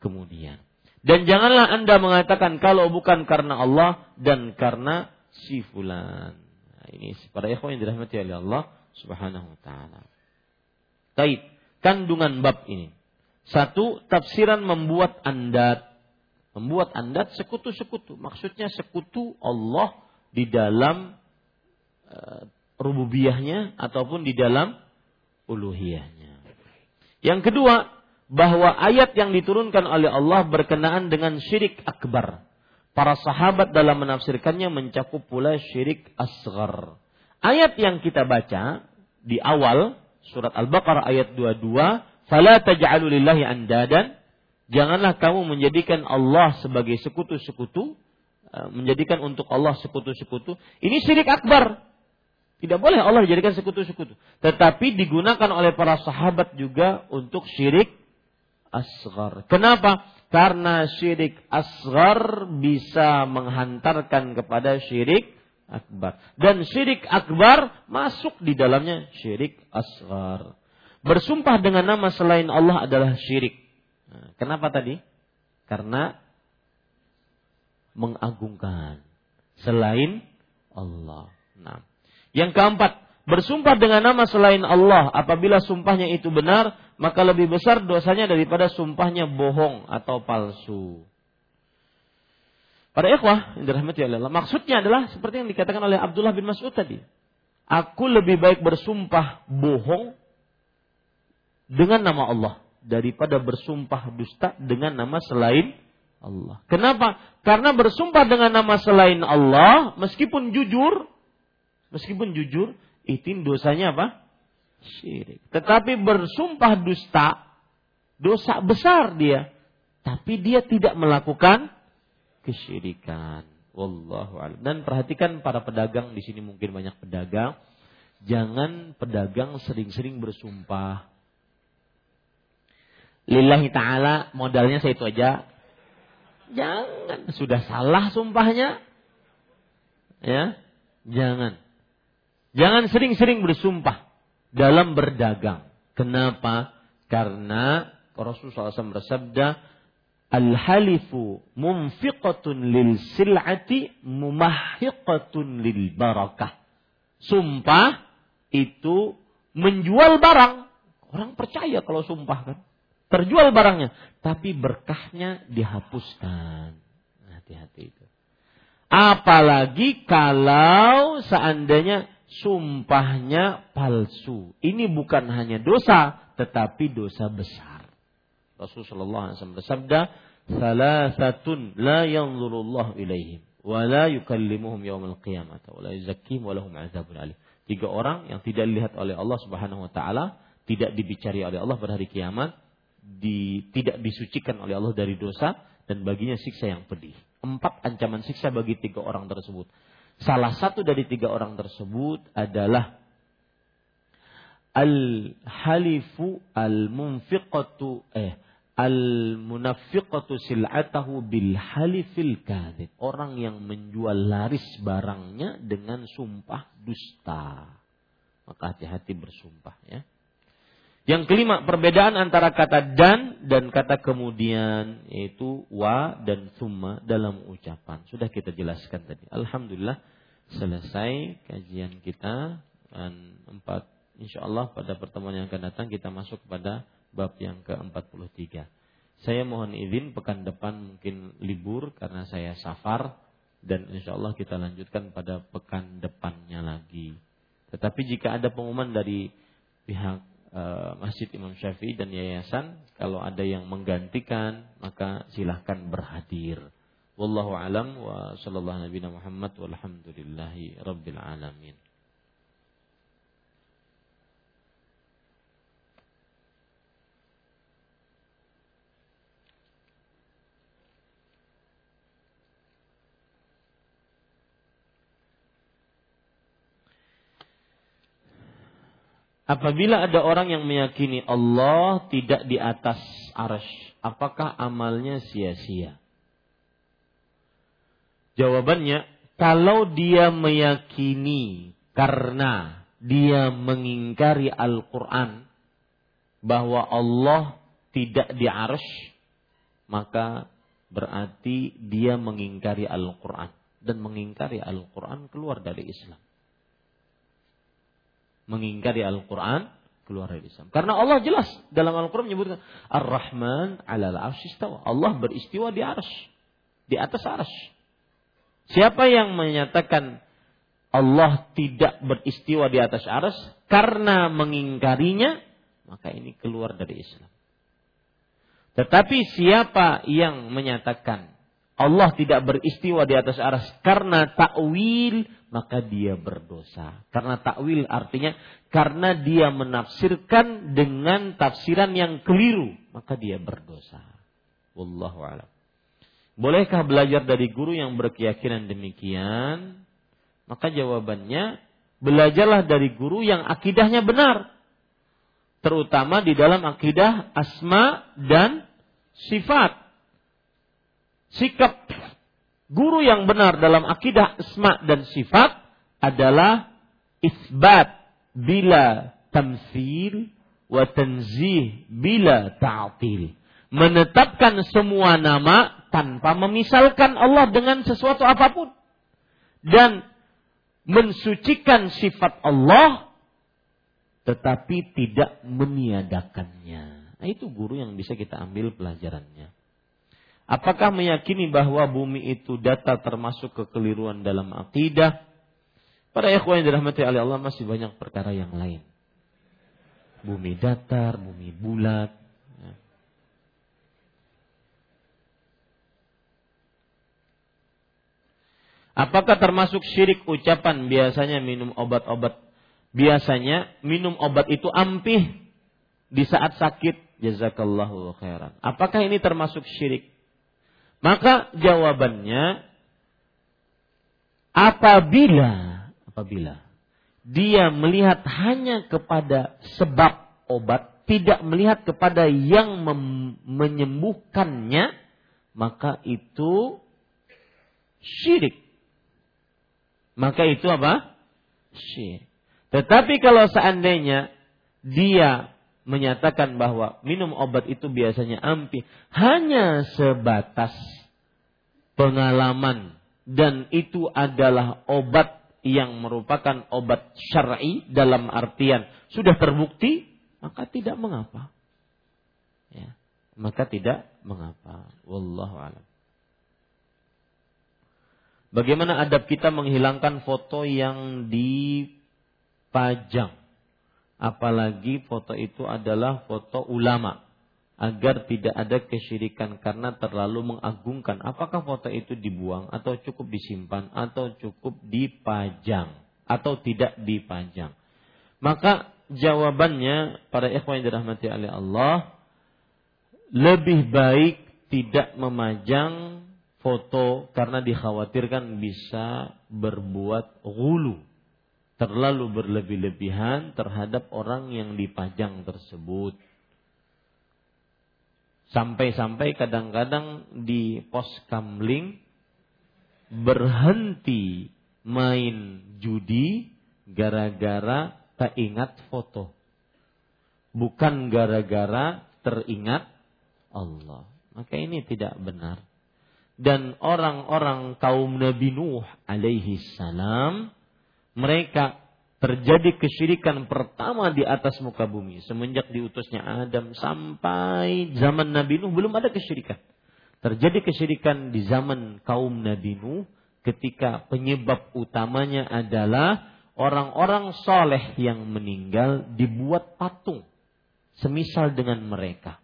A: kemudian. Dan janganlah Anda mengatakan kalau bukan karena Allah dan karena si fulan. Nah, ini para ikhwan yang dirahmati oleh Allah Subhanahu wa taala. Taib, kandungan bab ini. Satu, tafsiran membuat andat. Membuat andat sekutu-sekutu. Maksudnya sekutu Allah di dalam rububiyahnya ataupun di dalam uluhiyahnya. Yang kedua, bahwa ayat yang diturunkan oleh Allah berkenaan dengan syirik akbar. Para sahabat dalam menafsirkannya mencakup pula syirik asgar. Ayat yang kita baca di awal surat Al-Baqarah ayat 22, "Fala taj'alu lillahi andadan" Janganlah kamu menjadikan Allah sebagai sekutu-sekutu, eh, menjadikan untuk Allah sekutu-sekutu. Ini syirik akbar. Tidak boleh Allah dijadikan sekutu-sekutu. Tetapi digunakan oleh para sahabat juga untuk syirik asgar. Kenapa? Karena syirik asgar bisa menghantarkan kepada syirik akbar. Dan syirik akbar masuk di dalamnya syirik asgar. Bersumpah dengan nama selain Allah adalah syirik. Nah, kenapa tadi? Karena mengagungkan selain Allah. Nah, yang keempat, bersumpah dengan nama selain Allah apabila sumpahnya itu benar, maka lebih besar dosanya daripada sumpahnya bohong atau palsu. Para ikhwah maksudnya adalah seperti yang dikatakan oleh Abdullah bin Mas'ud tadi. Aku lebih baik bersumpah bohong dengan nama Allah daripada bersumpah dusta dengan nama selain Allah. Kenapa? Karena bersumpah dengan nama selain Allah, meskipun jujur, meskipun jujur, itu dosanya apa? Syirik. Tetapi bersumpah dusta, dosa besar dia. Tapi dia tidak melakukan kesyirikan. Wallahu a'lam. Dan perhatikan para pedagang di sini mungkin banyak pedagang. Jangan pedagang sering-sering bersumpah. Lillahi ta'ala modalnya saya itu aja. Jangan. Sudah salah sumpahnya. Ya. Jangan. Jangan sering-sering bersumpah dalam berdagang. Kenapa? Karena Rasulullah SAW bersabda, Al-halifu mumfiqatun lil sil'ati mumahhiqatun lil barakah. Sumpah itu menjual barang. Orang percaya kalau sumpah kan. Terjual barangnya. Tapi berkahnya dihapuskan. Hati-hati itu. Apalagi kalau seandainya sumpahnya palsu. Ini bukan hanya dosa, tetapi dosa besar. Rasulullah SAW bersabda, "Salasatun la yanzurullah ilaihim wa la yukallimuhum yawmal qiyamah wa la yuzakkihim wa lahum azabun alim." Tiga orang yang tidak dilihat oleh Allah Subhanahu wa taala, tidak dibicari oleh Allah pada hari kiamat, di, tidak disucikan oleh Allah dari dosa dan baginya siksa yang pedih. Empat ancaman siksa bagi tiga orang tersebut. Salah satu dari tiga orang tersebut adalah al-halifu al-munfiqatu eh al munafiqatu sil'atahu bil halifil kadhib. Orang yang menjual laris barangnya dengan sumpah dusta. Maka hati-hati bersumpah ya. Yang kelima, perbedaan antara kata dan dan kata kemudian yaitu wa dan summa dalam ucapan. Sudah kita jelaskan tadi. Alhamdulillah selesai kajian kita dan empat insyaallah pada pertemuan yang akan datang kita masuk pada bab yang ke-43. Saya mohon izin pekan depan mungkin libur karena saya safar dan insya Allah kita lanjutkan pada pekan depannya lagi. Tetapi jika ada pengumuman dari pihak e, Masjid Imam Syafi'i dan yayasan, kalau ada yang menggantikan maka silahkan berhadir. Wallahu alam wa sallallahu nabi Muhammad walhamdulillahi rabbil alamin. Apabila ada orang yang meyakini Allah tidak di atas arash, apakah amalnya sia-sia? Jawabannya, kalau dia meyakini karena dia mengingkari Al-Quran bahwa Allah tidak di arash, maka berarti dia mengingkari Al-Quran. Dan mengingkari Al-Quran keluar dari Islam mengingkari Al-Quran keluar dari Islam. Karena Allah jelas dalam Al-Quran menyebutkan Ar-Rahman ala al Allah beristiwa di arsy. Di atas arsy. Siapa yang menyatakan Allah tidak beristiwa di atas arsy karena mengingkarinya, maka ini keluar dari Islam. Tetapi siapa yang menyatakan Allah tidak beristiwa di atas aras karena takwil maka dia berdosa. Karena takwil artinya karena dia menafsirkan dengan tafsiran yang keliru, maka dia berdosa. Wallahu a'lam. Bolehkah belajar dari guru yang berkeyakinan demikian? Maka jawabannya, belajarlah dari guru yang akidahnya benar. Terutama di dalam akidah asma dan sifat. Sikap guru yang benar dalam akidah asma dan sifat adalah isbat bila tamsil wa tanzih bila ta'til. Menetapkan semua nama tanpa memisalkan Allah dengan sesuatu apa pun. Dan mensucikan sifat Allah tetapi tidak meniadakannya. Nah, itu guru yang bisa kita ambil pelajarannya. Apakah meyakini bahwa bumi itu data termasuk kekeliruan dalam akidah? Para ikhwan yang dirahmati oleh Allah masih banyak perkara yang lain. Bumi datar, bumi bulat. Ya. Apakah termasuk syirik ucapan biasanya minum obat-obat? Biasanya minum obat itu ampih di saat sakit. Jazakallahu khairan. Apakah ini termasuk syirik? Maka jawabannya apabila apabila dia melihat hanya kepada sebab obat, tidak melihat kepada yang menyembuhkannya, maka itu syirik. Maka itu apa? Syirik. Tetapi kalau seandainya dia menyatakan bahwa minum obat itu biasanya ampi hanya sebatas pengalaman dan itu adalah obat yang merupakan obat syar'i dalam artian sudah terbukti maka tidak mengapa ya maka tidak mengapa wallahu alam Bagaimana adab kita menghilangkan foto yang dipajang apalagi foto itu adalah foto ulama agar tidak ada kesyirikan karena terlalu mengagungkan. Apakah foto itu dibuang atau cukup disimpan atau cukup dipajang atau tidak dipajang? Maka jawabannya pada ikhwan yang dirahmati oleh Allah lebih baik tidak memajang foto karena dikhawatirkan bisa berbuat gulu terlalu berlebih-lebihan terhadap orang yang dipajang tersebut Sampai-sampai kadang-kadang di pos kamling berhenti main judi gara-gara tak ingat foto. Bukan gara-gara teringat Allah. Maka ini tidak benar. Dan orang-orang kaum Nabi Nuh alaihi salam mereka terjadi kesyirikan pertama di atas muka bumi semenjak diutusnya Adam sampai zaman Nabi Nuh belum ada kesyirikan. Terjadi kesyirikan di zaman kaum Nabi Nuh ketika penyebab utamanya adalah orang-orang soleh yang meninggal dibuat patung semisal dengan mereka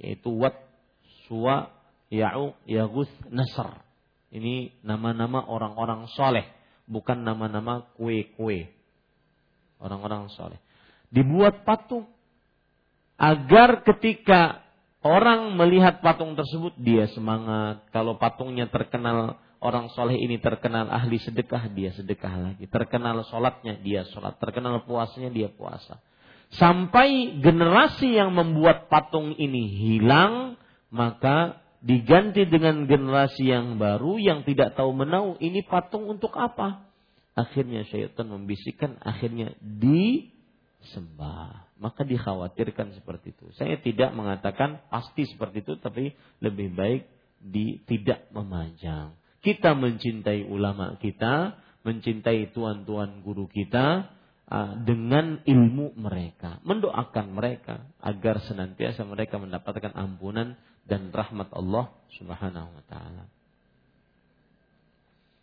A: yaitu Wat, Suwa, Ya'u, Yagus, Nasr. Ini nama-nama orang-orang soleh bukan nama-nama kue-kue. Orang-orang soleh. Dibuat patung. Agar ketika orang melihat patung tersebut, dia semangat. Kalau patungnya terkenal, orang soleh ini terkenal ahli sedekah, dia sedekah lagi. Terkenal sholatnya, dia sholat. Terkenal puasanya, dia puasa. Sampai generasi yang membuat patung ini hilang, maka diganti dengan generasi yang baru yang tidak tahu menau ini patung untuk apa? Akhirnya syaitan membisikkan, akhirnya disembah. Maka dikhawatirkan seperti itu. Saya tidak mengatakan pasti seperti itu, tapi lebih baik di tidak memajang. Kita mencintai ulama kita, mencintai tuan-tuan guru kita, uh, dengan ilmu mereka, mendoakan mereka agar senantiasa mereka mendapatkan ampunan dan rahmat Allah Subhanahu wa taala.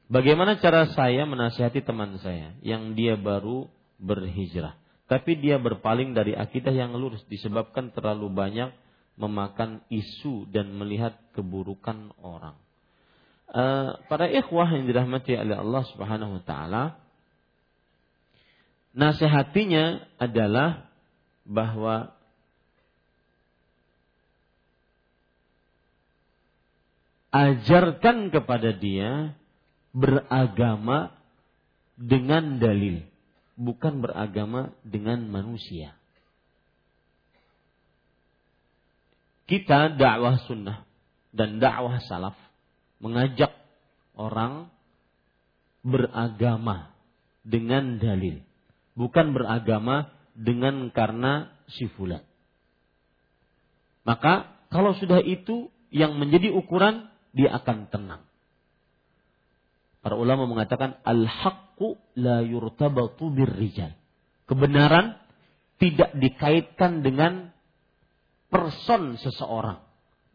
A: Bagaimana cara saya menasihati teman saya yang dia baru berhijrah, tapi dia berpaling dari akidah yang lurus disebabkan terlalu banyak memakan isu dan melihat keburukan orang. Uh, para ikhwah yang dirahmati oleh Allah Subhanahu wa taala, nasihatinya adalah bahwa ajarkan kepada dia beragama dengan dalil, bukan beragama dengan manusia. Kita dakwah sunnah dan dakwah salaf mengajak orang beragama dengan dalil, bukan beragama dengan karena si Maka kalau sudah itu yang menjadi ukuran dia akan tenang. Para ulama mengatakan al-haqqu la yurtabatu birrijal. Kebenaran tidak dikaitkan dengan person seseorang.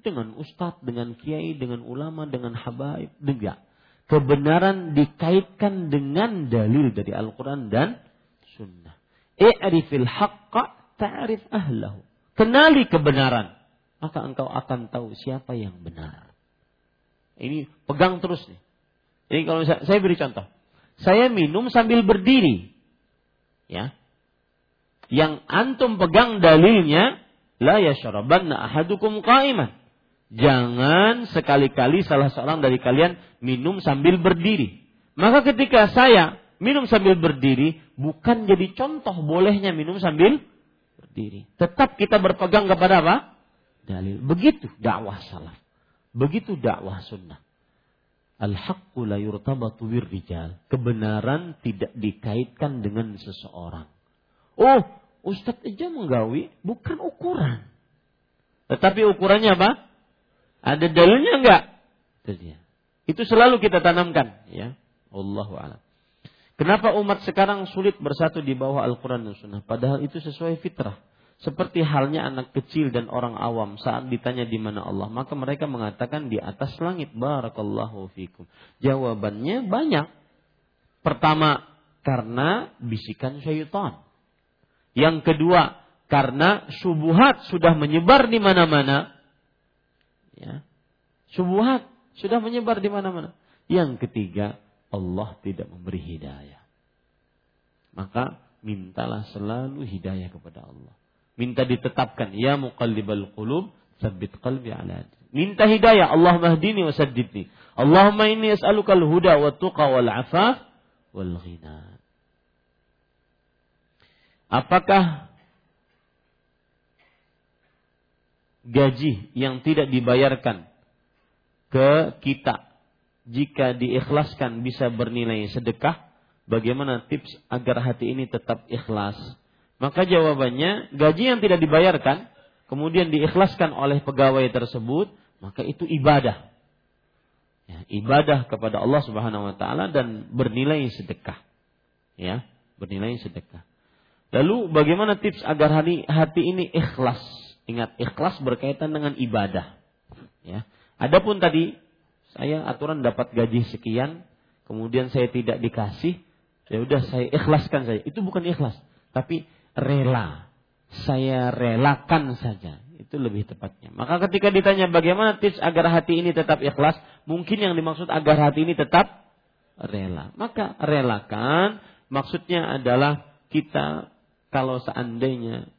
A: Dengan ustadz, dengan kiai, dengan ulama, dengan habaib. Tidak. Kebenaran dikaitkan dengan dalil dari Al-Quran dan Sunnah. I'rifil haqqa ta'rif ahlahu. Kenali kebenaran. Maka engkau akan tahu siapa yang benar. Ini pegang terus nih. Ini kalau saya, saya beri contoh. Saya minum sambil berdiri. Ya. Yang antum pegang dalilnya la yashrabanna ahadukum qa'iman. Jangan sekali-kali salah seorang dari kalian minum sambil berdiri. Maka ketika saya minum sambil berdiri, bukan jadi contoh bolehnya minum sambil berdiri. Tetap kita berpegang kepada apa? Dalil. Begitu dakwah salaf. Begitu dakwah sunnah. Al-haqqu la yurtabatu rijal. Kebenaran tidak dikaitkan dengan seseorang. Oh, Ustadz aja menggawi bukan ukuran. Tetapi ukurannya apa? Ada dalilnya enggak? Itu dia. Itu selalu kita tanamkan, ya. Allahu a'lam. Kenapa umat sekarang sulit bersatu di bawah Al-Quran dan Sunnah? Padahal itu sesuai fitrah. Seperti halnya anak kecil dan orang awam saat ditanya di mana Allah, maka mereka mengatakan di atas langit. Barakallahu fikum. Jawabannya banyak. Pertama, karena bisikan syaitan. Yang kedua, karena subuhat sudah menyebar di mana-mana. Ya. Subuhat sudah menyebar di mana-mana. Yang ketiga, Allah tidak memberi hidayah. Maka mintalah selalu hidayah kepada Allah. Minta ditetapkan, ya muqallibal qulub, sabit qalbi ala Minta hidayah, Allah mahdini wa saddidni. Allahumma inni as'alukal huda wa tuqa wal afaf wal ghina. Apakah gaji yang tidak dibayarkan ke kita jika diikhlaskan bisa bernilai sedekah bagaimana tips agar hati ini tetap ikhlas maka jawabannya gaji yang tidak dibayarkan kemudian diikhlaskan oleh pegawai tersebut maka itu ibadah ya, ibadah kepada Allah Subhanahu wa taala dan bernilai sedekah ya bernilai sedekah lalu bagaimana tips agar hati hati ini ikhlas Ingat ikhlas berkaitan dengan ibadah. Ya. Adapun tadi saya aturan dapat gaji sekian, kemudian saya tidak dikasih, ya udah saya ikhlaskan saja. Itu bukan ikhlas, tapi rela. Saya relakan saja. Itu lebih tepatnya. Maka ketika ditanya bagaimana tips agar hati ini tetap ikhlas, mungkin yang dimaksud agar hati ini tetap rela. Maka relakan maksudnya adalah kita kalau seandainya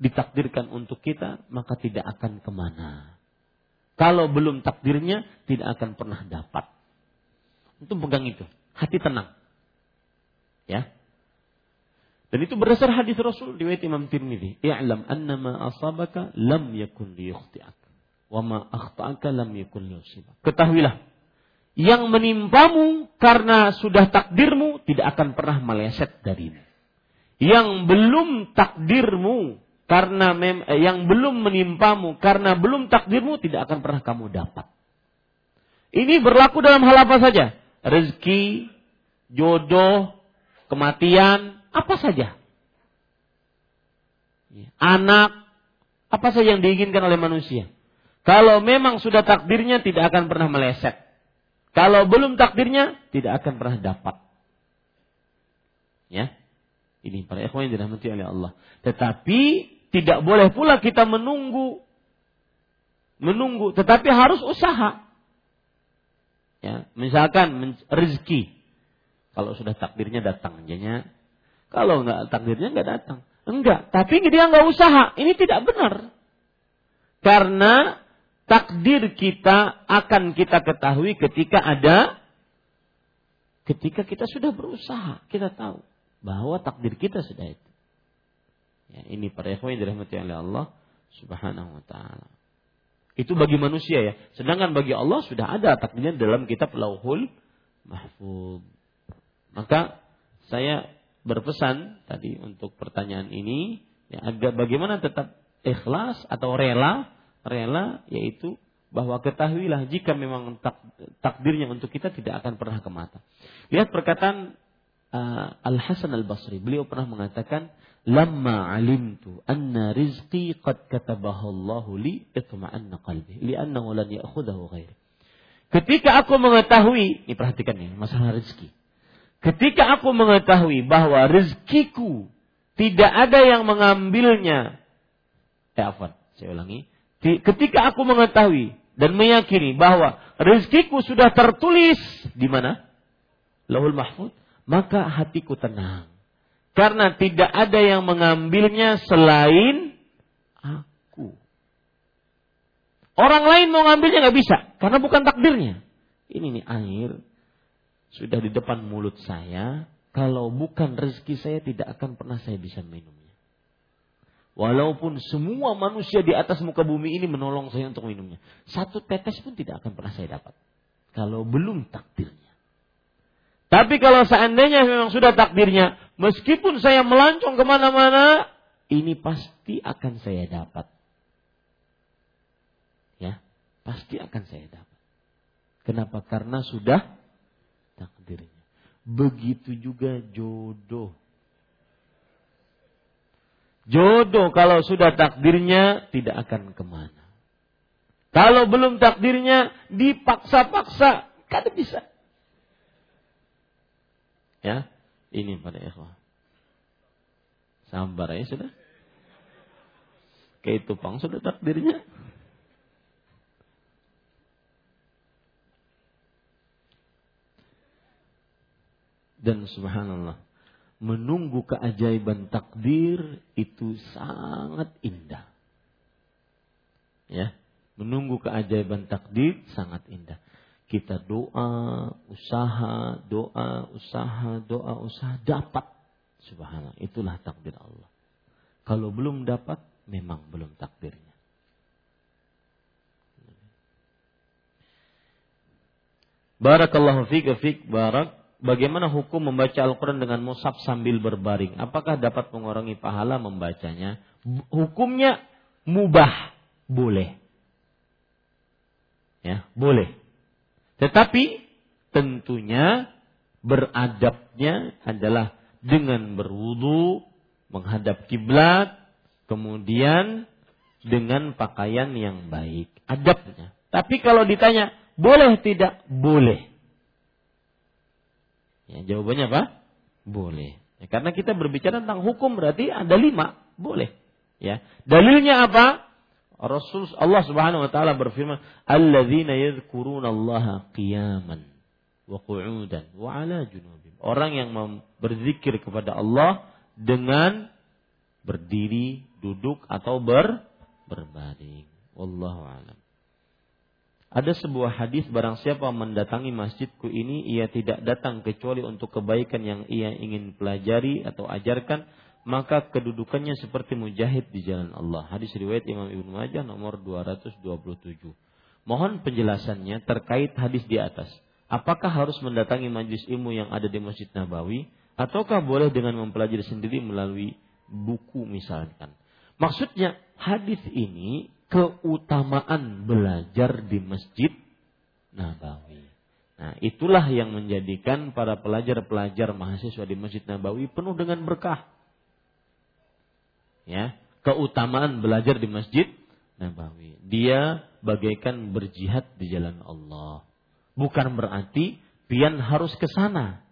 A: ditakdirkan untuk kita, maka tidak akan ke mana. Kalau belum takdirnya, tidak akan pernah dapat. Untuk pegang itu. Hati tenang. Ya. Dan itu berdasar hadis Rasul di Imam Tirmidzi. I'lam annama asabaka lam yakun liyukhti'ak. Wa ma akhta'aka lam yakun liyusibak. Ketahuilah. Yang menimpamu karena sudah takdirmu tidak akan pernah meleset darimu. Yang belum takdirmu karena mem eh, yang belum menimpamu karena belum takdirmu tidak akan pernah kamu dapat. Ini berlaku dalam hal apa saja? Rezeki, jodoh, kematian, apa saja. Ya, anak, apa saja yang diinginkan oleh manusia. Kalau memang sudah takdirnya tidak akan pernah meleset. Kalau belum takdirnya tidak akan pernah dapat. Ya. Ini para ikhwan yang dirahmati oleh Allah. Tetapi tidak boleh pula kita menunggu. Menunggu, tetapi harus usaha. Ya, misalkan rezeki. Kalau sudah takdirnya datang jadinya. Kalau nggak takdirnya nggak datang. Enggak, tapi dia nggak usaha. Ini tidak benar. Karena takdir kita akan kita ketahui ketika ada ketika kita sudah berusaha, kita tahu bahwa takdir kita sudah itu. Ya, ini para ikhwan yang dirahmati oleh Allah Subhanahu wa taala. Itu bagi manusia ya. Sedangkan bagi Allah sudah ada takdirnya dalam kitab Lauhul Mahfuz. Maka saya berpesan tadi untuk pertanyaan ini ya agar bagaimana tetap ikhlas atau rela rela yaitu bahwa ketahuilah jika memang tak, takdirnya untuk kita tidak akan pernah ke mata. Lihat perkataan uh, Al Hasan Al Basri. Beliau pernah mengatakan lamma alimtu anna rizqi qad katabahu Allah li itma'anna qalbi li'annahu lan ya'khudhahu ghairi Ketika aku mengetahui, ini perhatikan nih, masalah rezeki. Ketika aku mengetahui bahwa rezekiku tidak ada yang mengambilnya. Eh, apa? Saya ulangi. Ketika aku mengetahui dan meyakini bahwa rezekiku sudah tertulis di mana? Lahul Mahfud. Maka hatiku tenang. Karena tidak ada yang mengambilnya selain aku. Orang lain mau ngambilnya nggak bisa. Karena bukan takdirnya. Ini nih air sudah di depan mulut saya, kalau bukan rezeki saya tidak akan pernah saya bisa minumnya. Walaupun semua manusia di atas muka bumi ini menolong saya untuk minumnya. Satu tetes pun tidak akan pernah saya dapat. Kalau belum takdirnya. Tapi kalau seandainya memang sudah takdirnya, meskipun saya melancong ke mana-mana, ini pasti akan saya dapat. Ya, pasti akan saya dapat. Kenapa? Karena sudah takdirnya. Begitu juga jodoh. Jodoh kalau sudah takdirnya tidak akan ke mana. Kalau belum takdirnya dipaksa-paksa, kada bisa. Ya, ini pada ikhwah. Sabar ya sudah. Kayak tupang sudah takdirnya. Dan subhanallah, menunggu keajaiban takdir itu sangat indah. Ya, menunggu keajaiban takdir sangat indah. Kita doa, usaha, doa, usaha, doa, usaha dapat. Subhanallah, itulah takdir Allah. Kalau belum dapat, memang belum takdirnya. Barakallahu fiik fiik barak bagaimana hukum membaca Al-Quran dengan musab sambil berbaring? Apakah dapat mengurangi pahala membacanya? Hukumnya mubah, boleh. Ya, boleh. Tetapi tentunya beradabnya adalah dengan berwudu, menghadap kiblat, kemudian dengan pakaian yang baik. Adabnya. Tapi kalau ditanya, boleh tidak? Boleh. Ya, jawabannya apa? Boleh. Ya, karena kita berbicara tentang hukum berarti ada lima, boleh. Ya, dalilnya apa? Rasul Allah Subhanahu wa taala berfirman, "Alladzina yadhkuruna Allah qiyaman wa qu'udan wa 'ala junubihim." Orang yang berzikir kepada Allah dengan berdiri, duduk atau ber berbaring. Wallahu a'lam. Ada sebuah hadis barang siapa mendatangi masjidku ini ia tidak datang kecuali untuk kebaikan yang ia ingin pelajari atau ajarkan maka kedudukannya seperti mujahid di jalan Allah. Hadis riwayat Imam Ibnu Majah nomor 227. Mohon penjelasannya terkait hadis di atas. Apakah harus mendatangi majlis ilmu yang ada di Masjid Nabawi ataukah boleh dengan mempelajari sendiri melalui buku misalkan? Maksudnya hadis ini keutamaan belajar di Masjid Nabawi. Nah, itulah yang menjadikan para pelajar-pelajar mahasiswa di Masjid Nabawi penuh dengan berkah. Ya, keutamaan belajar di Masjid Nabawi. Dia bagaikan berjihad di jalan Allah. Bukan berarti pian harus ke sana.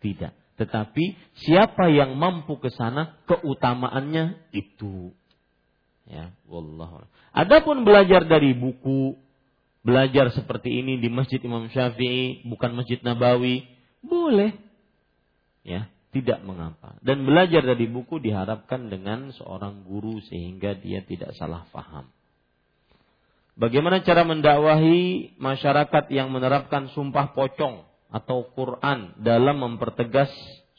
A: Tidak. Tetapi siapa yang mampu ke sana, keutamaannya itu Ya, wallahu. Adapun belajar dari buku, belajar seperti ini di Masjid Imam Syafi'i, bukan Masjid Nabawi, boleh. Ya, tidak mengapa. Dan belajar dari buku diharapkan dengan seorang guru sehingga dia tidak salah faham. Bagaimana cara mendakwahi masyarakat yang menerapkan sumpah pocong atau Quran dalam mempertegas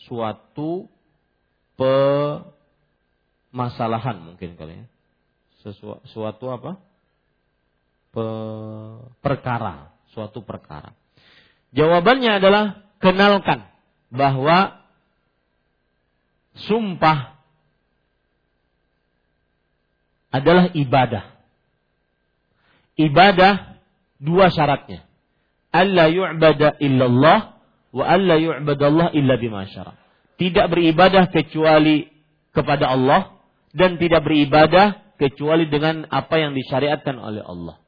A: suatu pemasalahan mungkin kali ya sesuatu apa? Pe, perkara, suatu perkara. Jawabannya adalah kenalkan bahwa sumpah adalah ibadah. Ibadah dua syaratnya. Alla yu'bada illallah wa alla yu'badallah illa bima Tidak beribadah kecuali kepada Allah dan tidak beribadah kecuali dengan apa yang disyariatkan oleh Allah.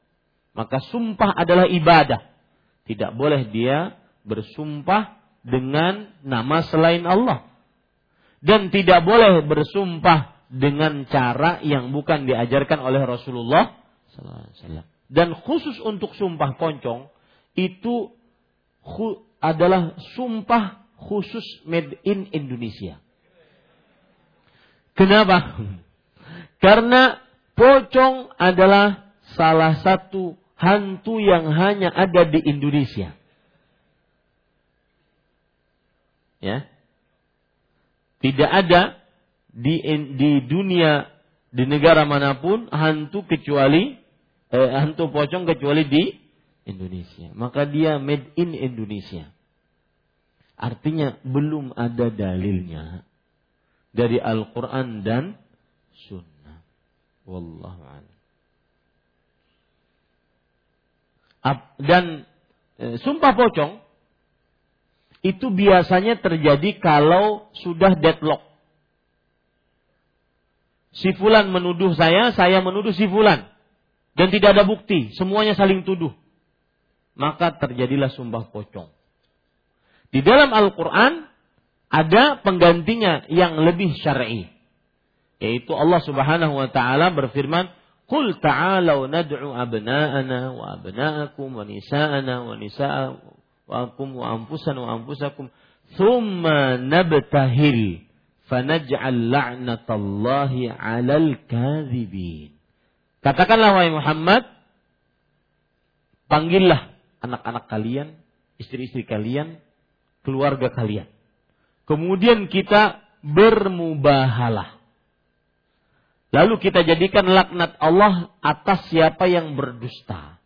A: Maka sumpah adalah ibadah. Tidak boleh dia bersumpah dengan nama selain Allah. Dan tidak boleh bersumpah dengan cara yang bukan diajarkan oleh Rasulullah Dan khusus untuk sumpah poncong itu adalah sumpah khusus made in Indonesia. Kenapa? Karena pocong adalah salah satu hantu yang hanya ada di Indonesia. Ya. Tidak ada di di dunia di negara mana pun hantu kecuali eh, hantu pocong kecuali di Indonesia. Maka dia made in Indonesia. Artinya belum ada dalilnya dari Al-Quran dan Sunnah. Wallahu a'lam. Dan e, sumpah pocong itu biasanya terjadi kalau sudah deadlock. Si fulan menuduh saya, saya menuduh si fulan. Dan tidak ada bukti, semuanya saling tuduh. Maka terjadilah sumpah pocong. Di dalam Al-Quran ada penggantinya yang lebih syar'i. Yaitu Allah Subhanahu wa taala berfirman, "Qul ta'alu nad'u abna'ana wa abna'akum wa nisa'ana wa nisa'akum wa anfusana wa anfusakum thumma nabtahil fanaj'al la'natallahi 'alal kadhibin." Katakanlah wahai Muhammad, panggillah anak-anak kalian, istri-istri kalian, keluarga kalian. Kemudian kita bermubahalah. Lalu kita jadikan laknat Allah atas siapa yang berdusta.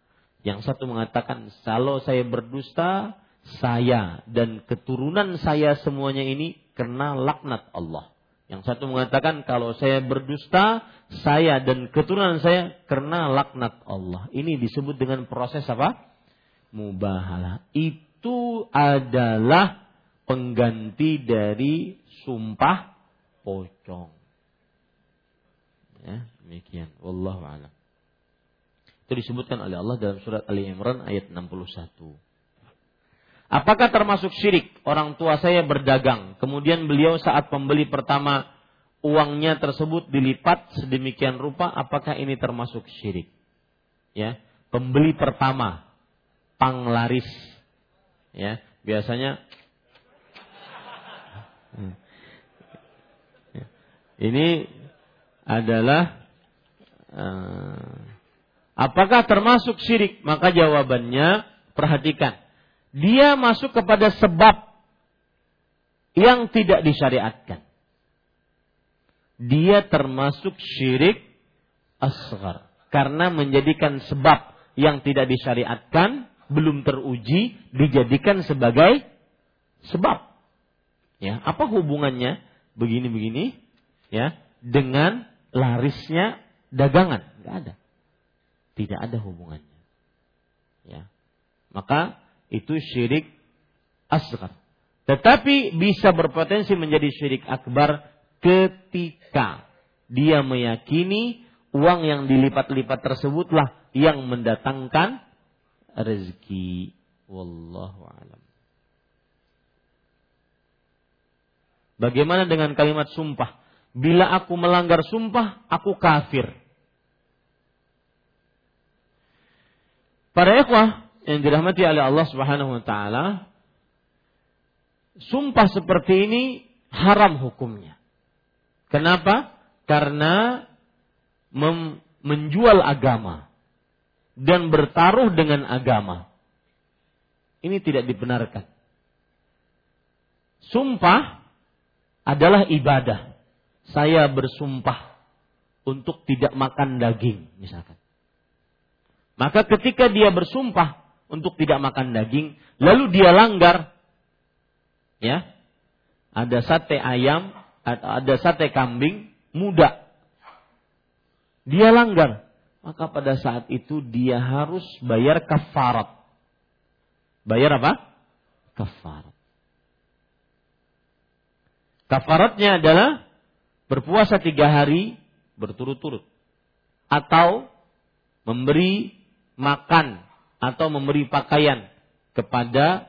A: Yang satu mengatakan, kalau saya berdusta, saya dan keturunan saya semuanya ini kena laknat Allah. Yang satu mengatakan, kalau saya berdusta, saya dan keturunan saya kena laknat Allah. Ini disebut dengan proses apa? Mubahalah. Itu itu adalah pengganti dari sumpah pocong. Ya, demikian. Wallahu a'lam. Itu disebutkan oleh Allah dalam surat Ali Imran ayat 61. Apakah termasuk syirik orang tua saya berdagang, kemudian beliau saat pembeli pertama uangnya tersebut dilipat sedemikian rupa, apakah ini termasuk syirik? Ya, pembeli pertama panglaris ya biasanya *laughs* ini adalah uh, apakah termasuk syirik? Maka jawabannya perhatikan dia masuk kepada sebab yang tidak disyariatkan. Dia termasuk syirik asgar karena menjadikan sebab yang tidak disyariatkan belum teruji dijadikan sebagai sebab. Ya, apa hubungannya? Begini-begini ya dengan larisnya dagangan? Tidak ada. Tidak ada hubungannya. Ya. Maka itu syirik asghar. Tetapi bisa berpotensi menjadi syirik akbar ketika dia meyakini uang yang dilipat-lipat tersebutlah yang mendatangkan rezeki. Wallahu alam. Bagaimana dengan kalimat sumpah? Bila aku melanggar sumpah, aku kafir. Para ikhwah yang dirahmati oleh Allah Subhanahu wa taala, sumpah seperti ini haram hukumnya. Kenapa? Karena menjual agama dan bertaruh dengan agama. Ini tidak dibenarkan. Sumpah adalah ibadah. Saya bersumpah untuk tidak makan daging, misalkan. Maka ketika dia bersumpah untuk tidak makan daging, lalu dia langgar, ya, ada sate ayam, ada sate kambing muda, dia langgar maka pada saat itu dia harus bayar kafarat. Bayar apa? Kafarat. Kafaratnya adalah berpuasa tiga hari berturut-turut. Atau memberi makan atau memberi pakaian kepada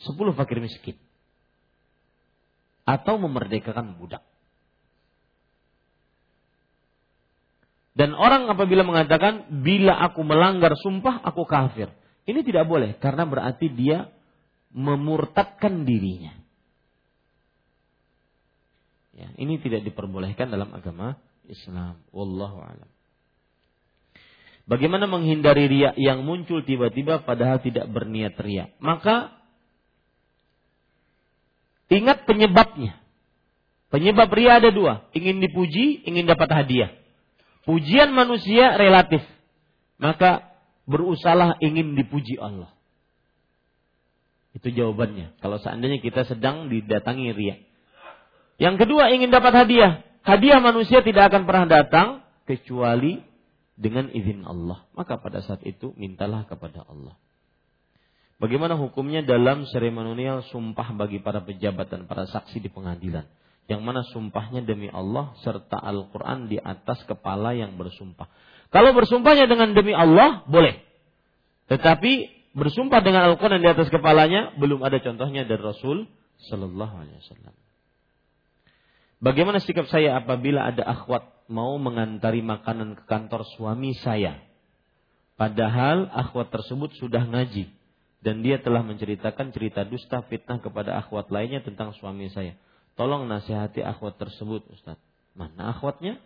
A: sepuluh fakir miskin atau memerdekakan budak. Dan orang apabila mengatakan bila aku melanggar sumpah aku kafir. Ini tidak boleh karena berarti dia memurtadkan dirinya. Ya, ini tidak diperbolehkan dalam agama Islam. Wallahu a'lam. Bagaimana menghindari riak yang muncul tiba-tiba padahal tidak berniat riak? Maka ingat penyebabnya. Penyebab riak ada dua, ingin dipuji, ingin dapat hadiah. Pujian manusia relatif. Maka berusahalah ingin dipuji Allah. Itu jawabannya. Kalau seandainya kita sedang didatangi ria. Yang kedua ingin dapat hadiah. Hadiah manusia tidak akan pernah datang kecuali dengan izin Allah. Maka pada saat itu mintalah kepada Allah. Bagaimana hukumnya dalam seremonial sumpah bagi para pejabat dan para saksi di pengadilan? yang mana sumpahnya demi Allah serta Al-Quran di atas kepala yang bersumpah. Kalau bersumpahnya dengan demi Allah, boleh. Tetapi bersumpah dengan Al-Quran di atas kepalanya, belum ada contohnya dari Rasul Sallallahu Alaihi Wasallam. Bagaimana sikap saya apabila ada akhwat mau mengantari makanan ke kantor suami saya? Padahal akhwat tersebut sudah ngaji dan dia telah menceritakan cerita dusta fitnah kepada akhwat lainnya tentang suami saya. Tolong nasihati akhwat tersebut, Ustaz. Mana akhwatnya?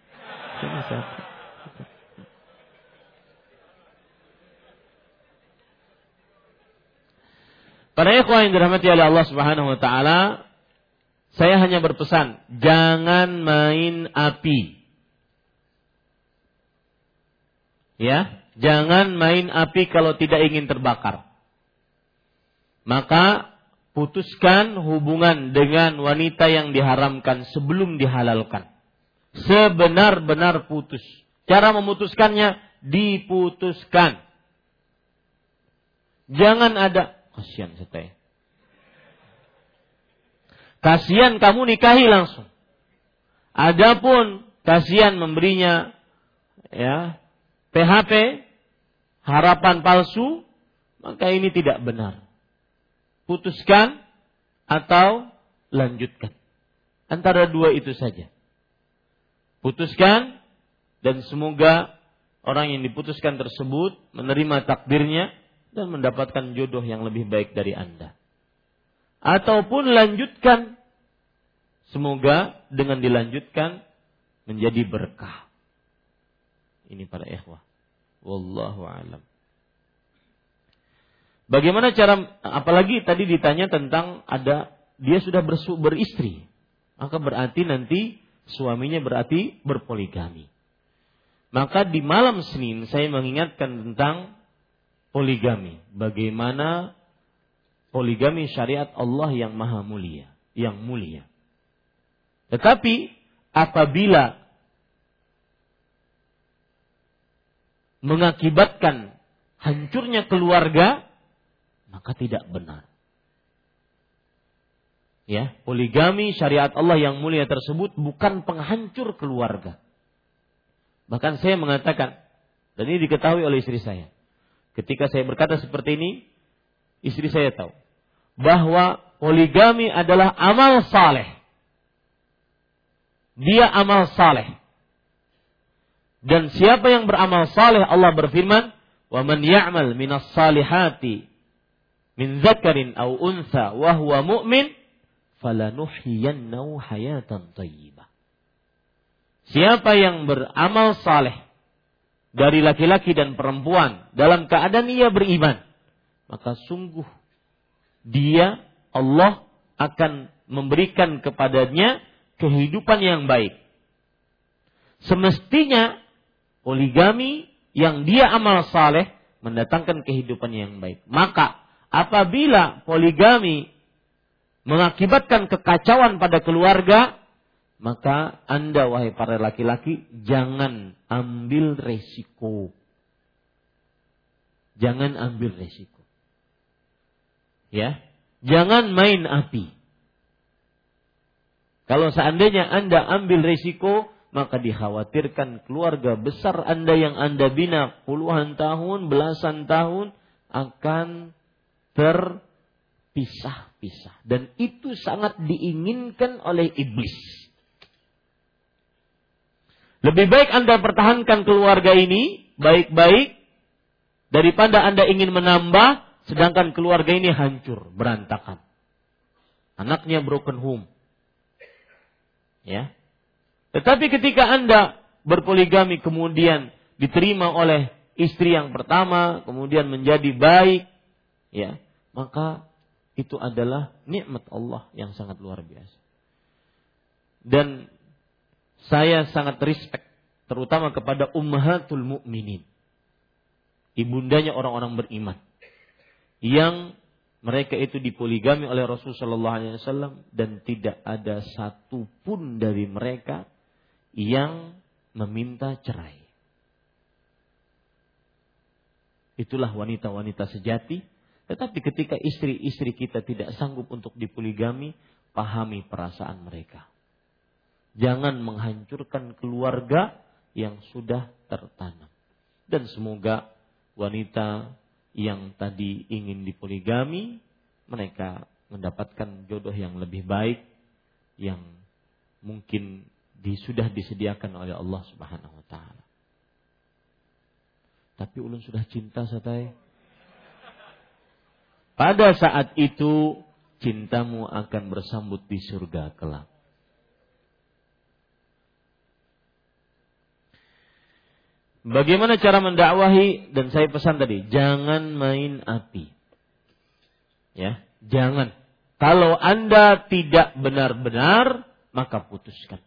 A: Para ikhwan yang dirahmati oleh Allah Subhanahu wa taala, saya hanya berpesan, jangan main api. Ya, jangan main api kalau tidak ingin terbakar. Maka putuskan hubungan dengan wanita yang diharamkan sebelum dihalalkan. Sebenar-benar putus. Cara memutuskannya diputuskan. Jangan ada kasihan saya. Kasihan kamu nikahi langsung. Adapun kasihan memberinya ya PHP harapan palsu maka ini tidak benar putuskan atau lanjutkan. Antara dua itu saja. Putuskan dan semoga orang yang diputuskan tersebut menerima takdirnya dan mendapatkan jodoh yang lebih baik dari Anda. Ataupun lanjutkan semoga dengan dilanjutkan menjadi berkah. Ini para ikhwah. Wallahu alam. Bagaimana cara apalagi tadi ditanya tentang ada dia sudah bersu, beristri. Maka berarti nanti suaminya berarti berpoligami. Maka di malam Senin saya mengingatkan tentang poligami. Bagaimana poligami syariat Allah yang maha mulia, yang mulia. Tetapi apabila mengakibatkan hancurnya keluarga, maka tidak benar. Ya, poligami syariat Allah yang mulia tersebut bukan penghancur keluarga. Bahkan saya mengatakan, dan ini diketahui oleh istri saya. Ketika saya berkata seperti ini, istri saya tahu bahwa poligami adalah amal saleh. Dia amal saleh. Dan siapa yang beramal saleh Allah berfirman, "Wa man ya'mal minas salihati min zakarin au unsa wa huwa mu'min falanuhyiyannahu hayatan thayyibah. Siapa yang beramal saleh dari laki-laki dan perempuan dalam keadaan ia beriman, maka sungguh dia Allah akan memberikan kepadanya kehidupan yang baik. Semestinya poligami yang dia amal saleh mendatangkan kehidupan yang baik. Maka apabila poligami mengakibatkan kekacauan pada keluarga, maka Anda wahai para laki-laki jangan ambil resiko. Jangan ambil resiko. Ya, jangan main api. Kalau seandainya Anda ambil resiko, maka dikhawatirkan keluarga besar Anda yang Anda bina puluhan tahun, belasan tahun akan terpisah-pisah dan itu sangat diinginkan oleh iblis. Lebih baik Anda pertahankan keluarga ini baik-baik daripada Anda ingin menambah sedangkan keluarga ini hancur, berantakan. Anaknya broken home. Ya. Tetapi ketika Anda berpoligami kemudian diterima oleh istri yang pertama, kemudian menjadi baik, ya, maka itu adalah nikmat Allah yang sangat luar biasa. Dan saya sangat respect terutama kepada ummahatul mukminin. Ibundanya orang-orang beriman yang mereka itu dipoligami oleh Rasulullah Shallallahu Alaihi Wasallam dan tidak ada satupun dari mereka yang meminta cerai. Itulah wanita-wanita sejati. Tetapi ketika istri-istri kita tidak sanggup untuk dipoligami, pahami perasaan mereka. Jangan menghancurkan keluarga yang sudah tertanam. Dan semoga wanita yang tadi ingin dipoligami, mereka mendapatkan jodoh yang lebih baik, yang mungkin sudah disediakan oleh Allah Subhanahu wa taala. Tapi ulun sudah cinta satai. Pada saat itu cintamu akan bersambut di surga kelak. Bagaimana cara mendakwahi dan saya pesan tadi, jangan main api. Ya, jangan. Kalau Anda tidak benar-benar, maka putuskan.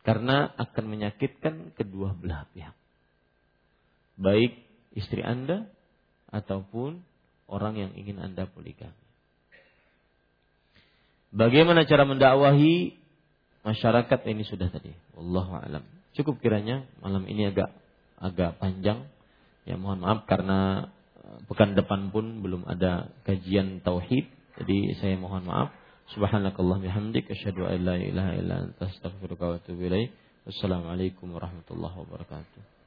A: Karena akan menyakitkan kedua belah pihak baik istri Anda ataupun orang yang ingin Anda poligami. Bagaimana cara mendakwahi masyarakat ini sudah tadi. Wallahu alam. Cukup kiranya malam ini agak agak panjang. Ya mohon maaf karena eh, pekan depan pun belum ada kajian tauhid. Jadi saya mohon maaf. Subhanakallah bihamdik asyhadu an la ilaha illa anta astaghfiruka wa atubu ilaik. Wassalamualaikum warahmatullahi wabarakatuh.